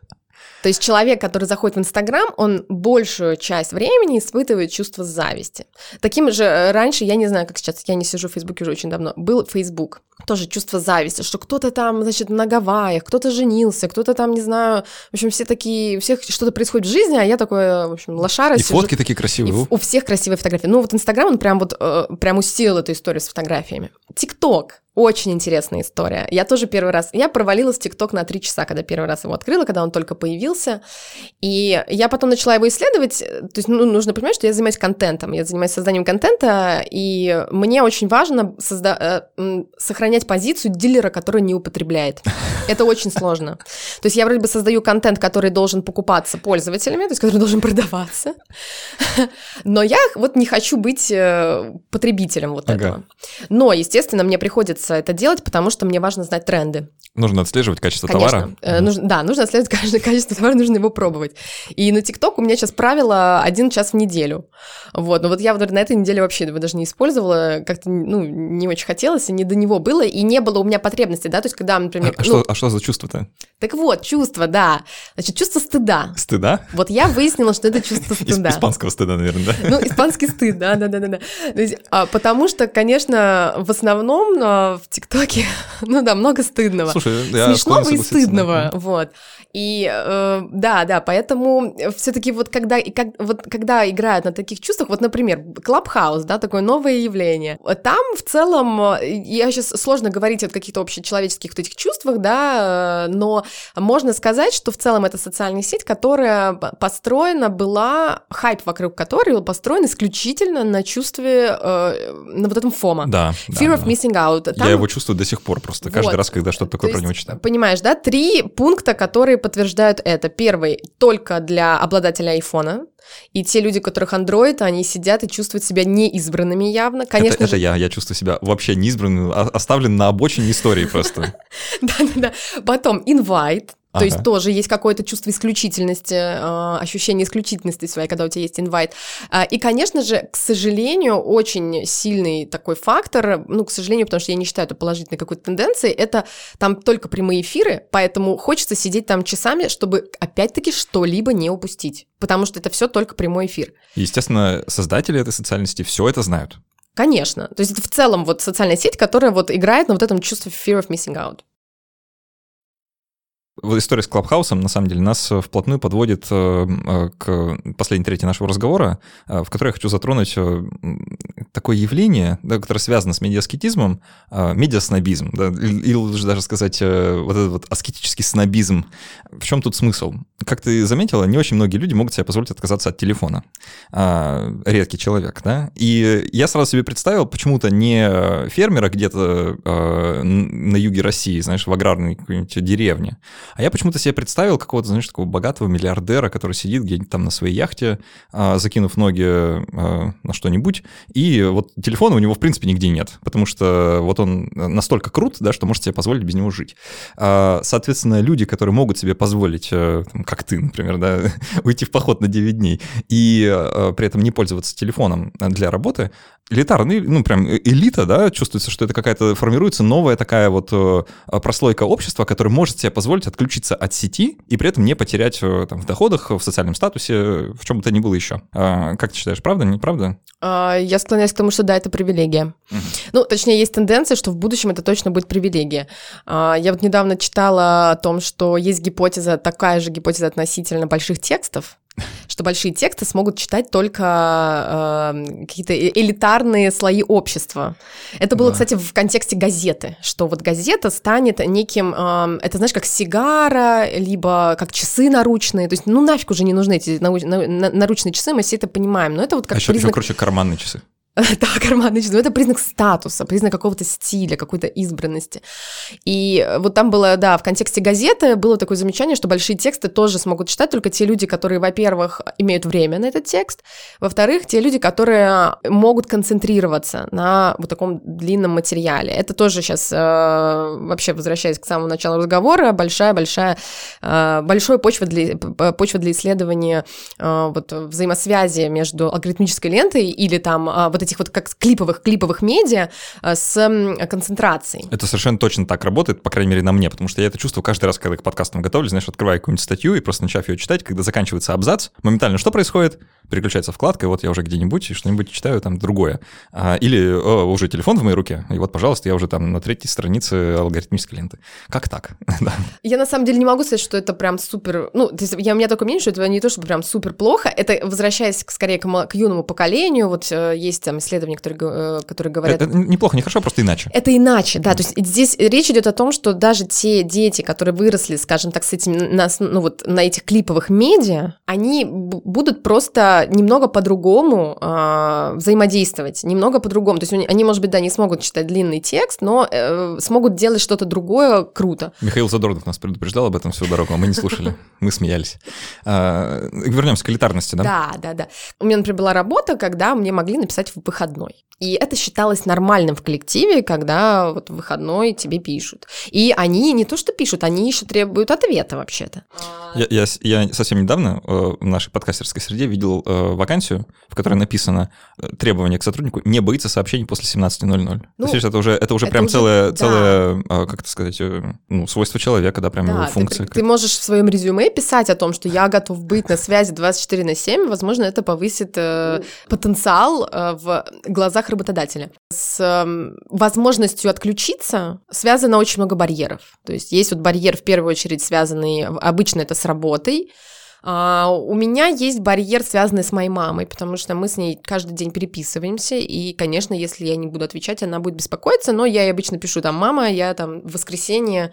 То есть человек, который заходит в Инстаграм, он большую часть времени испытывает чувство зависти. Таким же э, раньше, я не знаю, как сейчас, я не сижу в Фейсбуке уже очень давно, был Фейсбук. Тоже чувство зависти, что кто-то там, значит, на Гавайях, кто-то женился, кто-то там, не знаю, в общем, все такие, у всех что-то происходит в жизни, а я такой, в общем, лошара. И сижу. фотки такие красивые. У всех красивые фотографии. Ну вот Инстаграм, он прям вот, э, прям усилил эту историю с фотографиями. ТикТок. Очень интересная история. Я тоже первый раз... Я провалилась в ТикТок на три часа, когда первый раз его открыла, когда он только появился. И я потом начала его исследовать. То есть ну, нужно понимать, что я занимаюсь контентом. Я занимаюсь созданием контента, и мне очень важно созда... Э, сохранять позицию дилера, который не употребляет. Это очень сложно. То есть я вроде бы создаю контент, который должен покупаться пользователями, то есть который должен продаваться. Но я вот не хочу быть э, потребителем вот этого. Но, естественно, мне приходится нравится это делать, потому что мне важно знать тренды. Нужно отслеживать качество Конечно. товара. Э, нужно, да, нужно отслеживать каждое качество товара, нужно его пробовать. И на ТикТок у меня сейчас правило один час в неделю. Вот, но вот я вот на этой неделе вообще его даже не использовала, как-то, ну, не очень хотелось, и не до него было, и не было у меня потребности, да, то есть когда, например... А, ну, что, а что за чувство-то? Так вот, чувство, да. Значит, чувство стыда. Стыда? Вот я выяснила, что это чувство стыда. Испанского стыда, наверное, да? Ну, испанский стыд, да, да, да, да. да. Есть, а, потому что, конечно, в основном а, в ТикТоке, ну да, много стыдного. Слушай, Смешного и стыдного, да. вот. И э, да, да, поэтому все-таки вот когда, и как, вот когда играют на таких чувствах, вот, например, Clubhouse, да, такое новое явление, там в целом, я сейчас сложно говорить о каких-то общечеловеческих вот этих чувствах, да, но можно сказать, что в целом это социальная сеть, которая построена была, хайп вокруг которой был построен исключительно на чувстве, э, на вот этом фома. Да. Fear да, of да. missing out. Там... Я его чувствую до сих пор просто, вот. каждый раз, когда что-то такое То про него читаю. Понимаешь, да, три пункта, которые подтверждают это. Первый — только для обладателя айфона. И те люди, у которых Android, они сидят и чувствуют себя неизбранными явно. Конечно это, же... это я, я чувствую себя вообще неизбранным, а, оставлен на обочине истории просто. Да-да-да. Потом invite, то ага. есть тоже есть какое-то чувство исключительности, э, ощущение исключительности своей, когда у тебя есть инвайт. Э, и, конечно же, к сожалению, очень сильный такой фактор, ну, к сожалению, потому что я не считаю это положительной какой-то тенденцией, это там только прямые эфиры, поэтому хочется сидеть там часами, чтобы опять-таки что-либо не упустить, потому что это все только прямой эфир. Естественно, создатели этой социальной сети все это знают. Конечно. То есть это в целом вот социальная сеть, которая вот играет на вот этом чувстве fear of missing out история с Клабхаусом, на самом деле, нас э, вплотную подводит э, э, к последней трети нашего разговора, в которой я хочу затронуть такое явление, да, которое связано с медиаскетизмом, медиаснобизм, да, или лучше даже сказать вот этот вот аскетический снобизм. В чем тут смысл? Как ты заметила, не очень многие люди могут себе позволить отказаться от телефона. Редкий человек, да? И я сразу себе представил почему-то не фермера где-то на юге России, знаешь, в аграрной деревне, а я почему-то себе представил какого-то, знаешь, такого богатого миллиардера, который сидит где-нибудь там на своей яхте, а, закинув ноги а, на что-нибудь, и вот телефона у него, в принципе, нигде нет, потому что вот он настолько крут, да, что может себе позволить без него жить. А, соответственно, люди, которые могут себе позволить, э, как ты, например, да, уйти в поход на 9 дней и при этом не пользоваться телефоном для работы, элитарный, ну, прям э, элита, да, чувствуется, что это какая-то формируется новая такая вот э, прослойка общества, которая может себе позволить отключиться от сети и при этом не потерять э, там, в доходах, в социальном статусе, в чем бы то ни было еще. А, как ты считаешь, правда, неправда? А, я склоняюсь к тому, что да, это привилегия. Угу. Ну, точнее, есть тенденция, что в будущем это точно будет привилегия. А, я вот недавно читала о том, что есть гипотеза, такая же гипотеза относительно больших текстов, что большие тексты смогут читать только э, какие-то э, элитарные слои общества. Это было, да. кстати, в контексте газеты, что вот газета станет неким, э, это знаешь, как сигара, либо как часы наручные, то есть ну нафиг уже не нужны эти нау- на- наручные часы, мы все это понимаем, но это вот как а еще, признак... еще, короче, карманные часы. Карманный часы. Но это признак статуса, признак какого-то стиля, какой-то избранности. И вот там было, да, в контексте газеты было такое замечание, что большие тексты тоже смогут читать только те люди, которые, во-первых, имеют время на этот текст, во-вторых, те люди, которые могут концентрироваться на вот таком длинном материале. Это тоже сейчас, э, вообще возвращаясь к самому началу разговора, большая-большая, э, большой почва для, почва для исследования э, вот взаимосвязи между алгоритмической лентой или там вот вот этих вот как клиповых, клиповых медиа э, с концентрацией. Это совершенно точно так работает, по крайней мере, на мне, потому что я это чувствую каждый раз, когда к подкастам готовлюсь, знаешь, открываю какую-нибудь статью и просто начав ее читать, когда заканчивается абзац, моментально что происходит? Переключается вкладка, и вот я уже где-нибудь и что-нибудь читаю там другое. А, или о, уже телефон в моей руке, и вот, пожалуйста, я уже там на третьей странице алгоритмической ленты. Как так? Я на самом деле не могу сказать, что это прям супер... Ну, то есть я, у меня такое мнение, что это не то, чтобы прям супер плохо. Это, возвращаясь скорее к, к юному поколению, вот э, есть там исследования, которые, э, которые говорят... Это неплохо, нехорошо, просто иначе. Это иначе, да. То есть здесь речь идет о том, что даже те дети, которые выросли, скажем так, с этим, на, ну вот на этих клиповых медиа, они будут просто немного по-другому э, взаимодействовать, немного по-другому. То есть они, может быть, да, не смогут читать длинный текст, но э, смогут делать что-то другое круто. Михаил Задорнов нас предупреждал об этом всю дорогу, а мы не слушали, мы смеялись. А, вернемся к элитарности, да? Да, да, да. У меня, например, была работа, когда мне могли написать в выходной. И это считалось нормальным в коллективе, когда вот в выходной тебе пишут. И они не то что пишут, они еще требуют ответа вообще-то. Я, я, я совсем недавно э, в нашей подкастерской среде видел э, вакансию, в которой написано э, требование к сотруднику не боится сообщений после 17.00. Ну, То есть это уже, это уже это прям уже, целое, да. целое э, как это сказать, э, ну, свойство человека, да, прям да, его функция. Ты, ты можешь в своем резюме писать о том, что я готов быть на связи 24 на 7, возможно, это повысит э, потенциал э, в глазах работодателя. С э, возможностью отключиться связано очень много барьеров. То есть есть вот барьер в первую очередь связанный, обычно это с работой, Uh, у меня есть барьер, связанный с моей мамой, потому что мы с ней каждый день переписываемся, и, конечно, если я не буду отвечать, она будет беспокоиться, но я ей обычно пишу там, мама, я там в воскресенье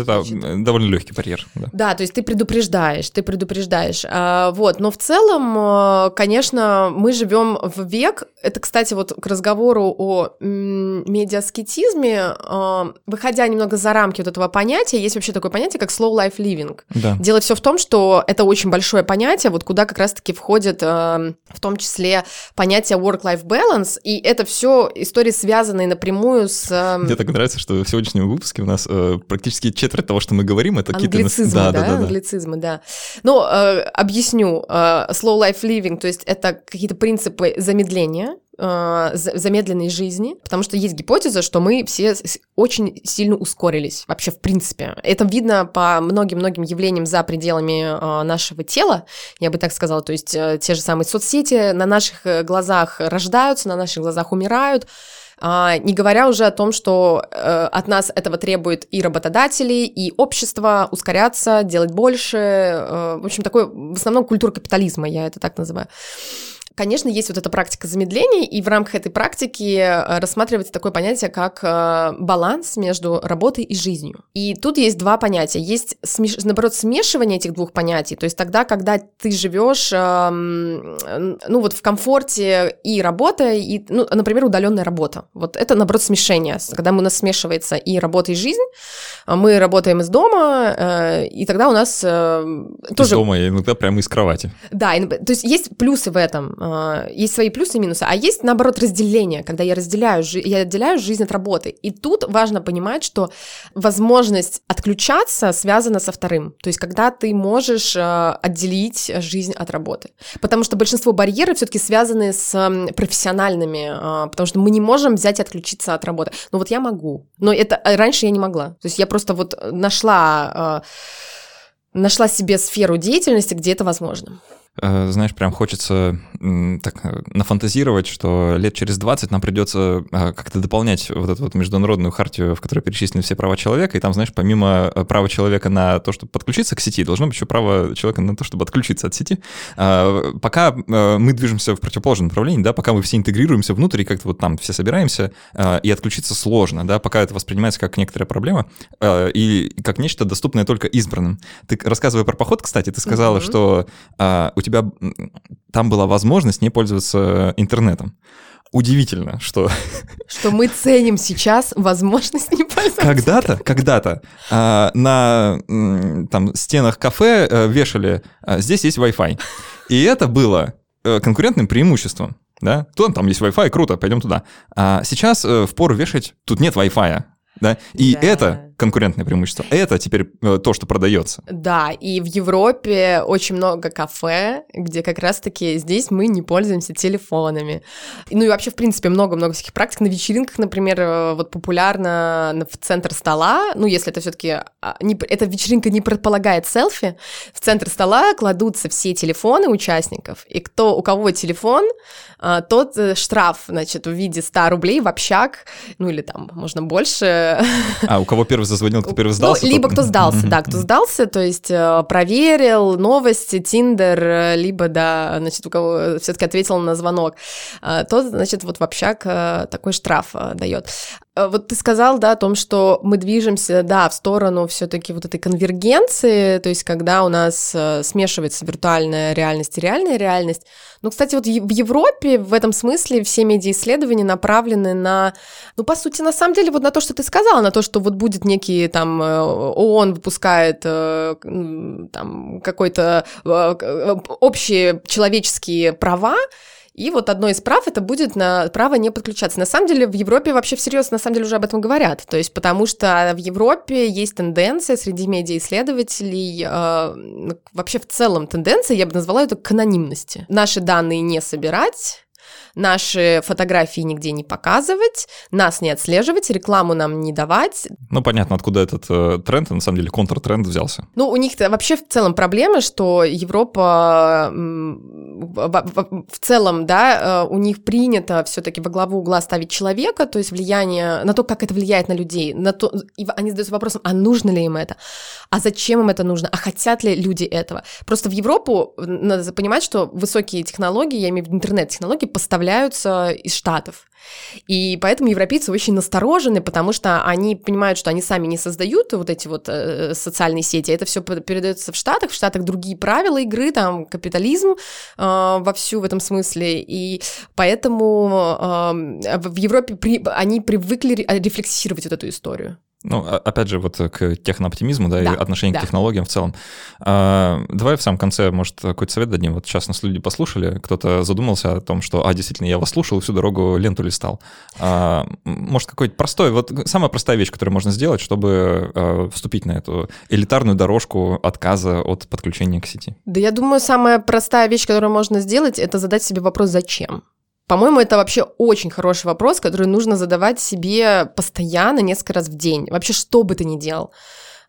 это Значит, довольно легкий барьер. Да. да, то есть ты предупреждаешь, ты предупреждаешь. А, вот, но в целом, э, конечно, мы живем в век. Это, кстати, вот к разговору о медиаскетизме, а, выходя немного за рамки вот этого понятия, есть вообще такое понятие, как slow life living. Да. Дело все в том, что это очень большое понятие, вот куда как раз-таки входит а, в том числе понятие work-life balance, и это все истории, связанные напрямую с... Мне так нравится, что в сегодняшнем выпуске у нас э, практически четверть того, что мы говорим, это какие-то... Англицизмы, да, да, да, да, англицизмы, да. Ну, э, объясню. Э, slow life living, то есть это какие-то принципы замедления, э, замедленной жизни, потому что есть гипотеза, что мы все очень сильно ускорились вообще в принципе. Это видно по многим-многим явлениям за пределами э, нашего тела, я бы так сказала, то есть э, те же самые соцсети на наших глазах рождаются, на наших глазах умирают, не говоря уже о том, что э, от нас этого требует и работодатели, и общество ускоряться, делать больше. Э, в общем, такой в основном культура капитализма, я это так называю. Конечно, есть вот эта практика замедления, и в рамках этой практики э, рассматривается такое понятие, как э, баланс между работой и жизнью. И тут есть два понятия. Есть, наоборот, смешивание этих двух понятий, то есть тогда, когда ты живешь, эм, ну вот в комфорте и работа, и, ну, например, удаленная работа. Вот это, наоборот, смешение, когда у нас смешивается и работа, и жизнь. Мы работаем из дома, э, и тогда у нас тоже... Из дома, иногда прямо из кровати. Да, то есть есть плюсы в этом а, есть свои плюсы и минусы, а есть, наоборот, разделение, когда я разделяю, я отделяю жизнь от работы. И тут важно понимать, что возможность отключаться связана со вторым. То есть, когда ты можешь а, отделить жизнь от работы. Потому что большинство барьеров все-таки связаны с профессиональными, а, потому что мы не можем взять и отключиться от работы. Ну вот я могу, но это раньше я не могла. То есть я просто вот нашла нашла себе сферу деятельности, где это возможно. Э, знаешь, прям хочется так э, нафантазировать, что лет через 20 нам придется э, как-то дополнять вот эту вот международную хартию, в которой перечислены все права человека, и там, знаешь, помимо права человека на то, чтобы подключиться к сети, должно быть еще право человека на то, чтобы отключиться от сети. Пока мы движемся в противоположном направлении, да, пока мы все интегрируемся внутрь, и как-то вот там все собираемся, и отключиться сложно, да, пока это воспринимается как некоторая проблема, и как нечто доступное только избранным. Ты, рассказывая про поход, кстати, ты сказала, mm-hmm. что у тебя там была возможность не пользоваться интернетом. Удивительно, что... Что мы ценим сейчас возможность не пользоваться. Когда-то, когда-то а, на там, стенах кафе а, вешали а, «здесь есть Wi-Fi». И это было а, конкурентным преимуществом. Да? Тут там есть Wi-Fi, круто, пойдем туда. А сейчас а, впору вешать, тут нет Wi-Fi. Да? И да. это конкурентное преимущество. Это теперь э, то, что продается. Да, и в Европе очень много кафе, где как раз-таки здесь мы не пользуемся телефонами. Ну и вообще, в принципе, много-много всяких практик. На вечеринках, например, э, вот популярно в центр стола, ну если это все таки а, эта вечеринка не предполагает селфи, в центр стола кладутся все телефоны участников, и кто, у кого телефон, а, тот э, штраф, значит, в виде 100 рублей в общак, ну или там, можно больше. А, у кого первый зазвонил, кто первый сдался? Ну, либо кто сдался, да, кто сдался, то есть э, проверил новости, Тиндер, э, либо, да, значит, у кого все таки ответил на звонок, тот, значит, вот в общак такой штраф дает. Вот ты сказал, да, о том, что мы движемся, да, в сторону все таки вот этой конвергенции, то есть когда у нас смешивается виртуальная реальность и реальная реальность, ну, кстати, вот в Европе в этом смысле все медиаисследования направлены на, ну, по сути, на самом деле, вот на то, что ты сказала, на то, что вот будет некий там э, ООН выпускает э, там какой-то э, общие человеческие права, И вот одно из прав это будет на право не подключаться. На самом деле в Европе вообще всерьез на самом деле уже об этом говорят. То есть потому что в Европе есть тенденция среди медиаисследователей, э, вообще в целом тенденция, я бы назвала это к анонимности. Наши данные не собирать, наши фотографии нигде не показывать, нас не отслеживать, рекламу нам не давать. Ну, понятно, откуда этот э, тренд, на самом деле контртренд взялся. Ну, у них вообще в целом проблема, что Европа в, в целом, да, э, у них принято все-таки во главу угла ставить человека, то есть влияние на то, как это влияет на людей, на то, и они задаются вопросом, а нужно ли им это, а зачем им это нужно, а хотят ли люди этого. Просто в Европу надо понимать, что высокие технологии, я имею в виду интернет-технологии, поставляются из Штатов. И поэтому европейцы очень насторожены, потому что они понимают, что они сами не создают вот эти вот э, социальные сети, это все передается в Штатах, в Штатах другие правила игры, там капитализм э, вовсю в этом смысле, и поэтому э, в Европе при, они привыкли рефлексировать вот эту историю. Ну, опять же, вот к технооптимизму, да, да и отношению да. к технологиям в целом. А, давай в самом конце, может, какой-то совет дадим. Вот сейчас нас люди послушали, кто-то задумался о том, что, а, действительно, я вас слушал всю дорогу ленту листал. А, может, какой-то простой, вот самая простая вещь, которую можно сделать, чтобы а, вступить на эту элитарную дорожку отказа от подключения к сети? Да я думаю, самая простая вещь, которую можно сделать, это задать себе вопрос «зачем?». По-моему, это вообще очень хороший вопрос, который нужно задавать себе постоянно, несколько раз в день. Вообще, что бы ты ни делал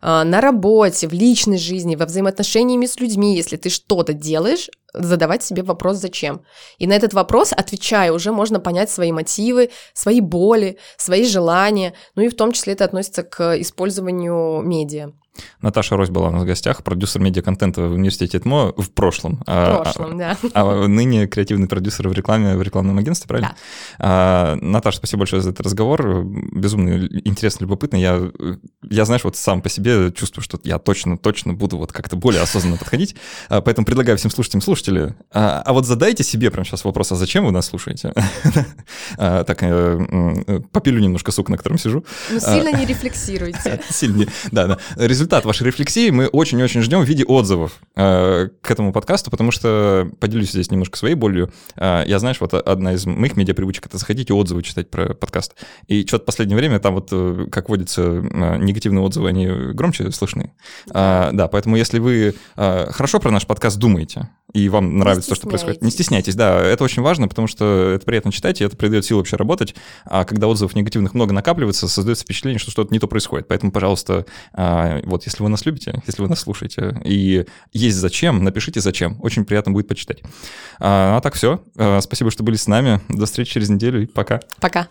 а, на работе, в личной жизни, во взаимоотношениями с людьми, если ты что-то делаешь, задавать себе вопрос «зачем?». И на этот вопрос, отвечая, уже можно понять свои мотивы, свои боли, свои желания, ну и в том числе это относится к использованию медиа. Наташа Рось была у нас в гостях, продюсер медиаконтента в университете ТМО в прошлом. В а, прошлом, а, да. А ныне креативный продюсер в рекламе, в рекламном агентстве, правильно? Да. А, Наташа, спасибо большое за этот разговор. Безумно интересно, любопытно. Я, я, знаешь, вот сам по себе чувствую, что я точно, точно буду вот как-то более осознанно подходить. А, поэтому предлагаю всем слушателям, слушатели, а, а вот задайте себе прямо сейчас вопрос, а зачем вы нас слушаете? а, так, э, попилю немножко сук, на котором сижу. Ну, сильно не рефлексируйте. Сильно, да, да результат вашей рефлексии мы очень-очень ждем в виде отзывов э, к этому подкасту, потому что поделюсь здесь немножко своей болью. Э, я, знаешь, вот одна из моих медиапривычек — это заходить и отзывы читать про подкаст. И что-то в последнее время там вот, э, как водится, э, негативные отзывы, они громче слышны. Э, да, поэтому если вы э, хорошо про наш подкаст думаете, и вам нравится то, что происходит. Не стесняйтесь, да, это очень важно, потому что это приятно читать, и это придает силу вообще работать. А когда отзывов негативных много накапливается, создается впечатление, что что-то не то происходит. Поэтому, пожалуйста, а, вот если вы нас любите, если вы нас слушаете, и есть зачем, напишите зачем. Очень приятно будет почитать. А, а так все. А, спасибо, что были с нами. До встречи через неделю и пока. Пока.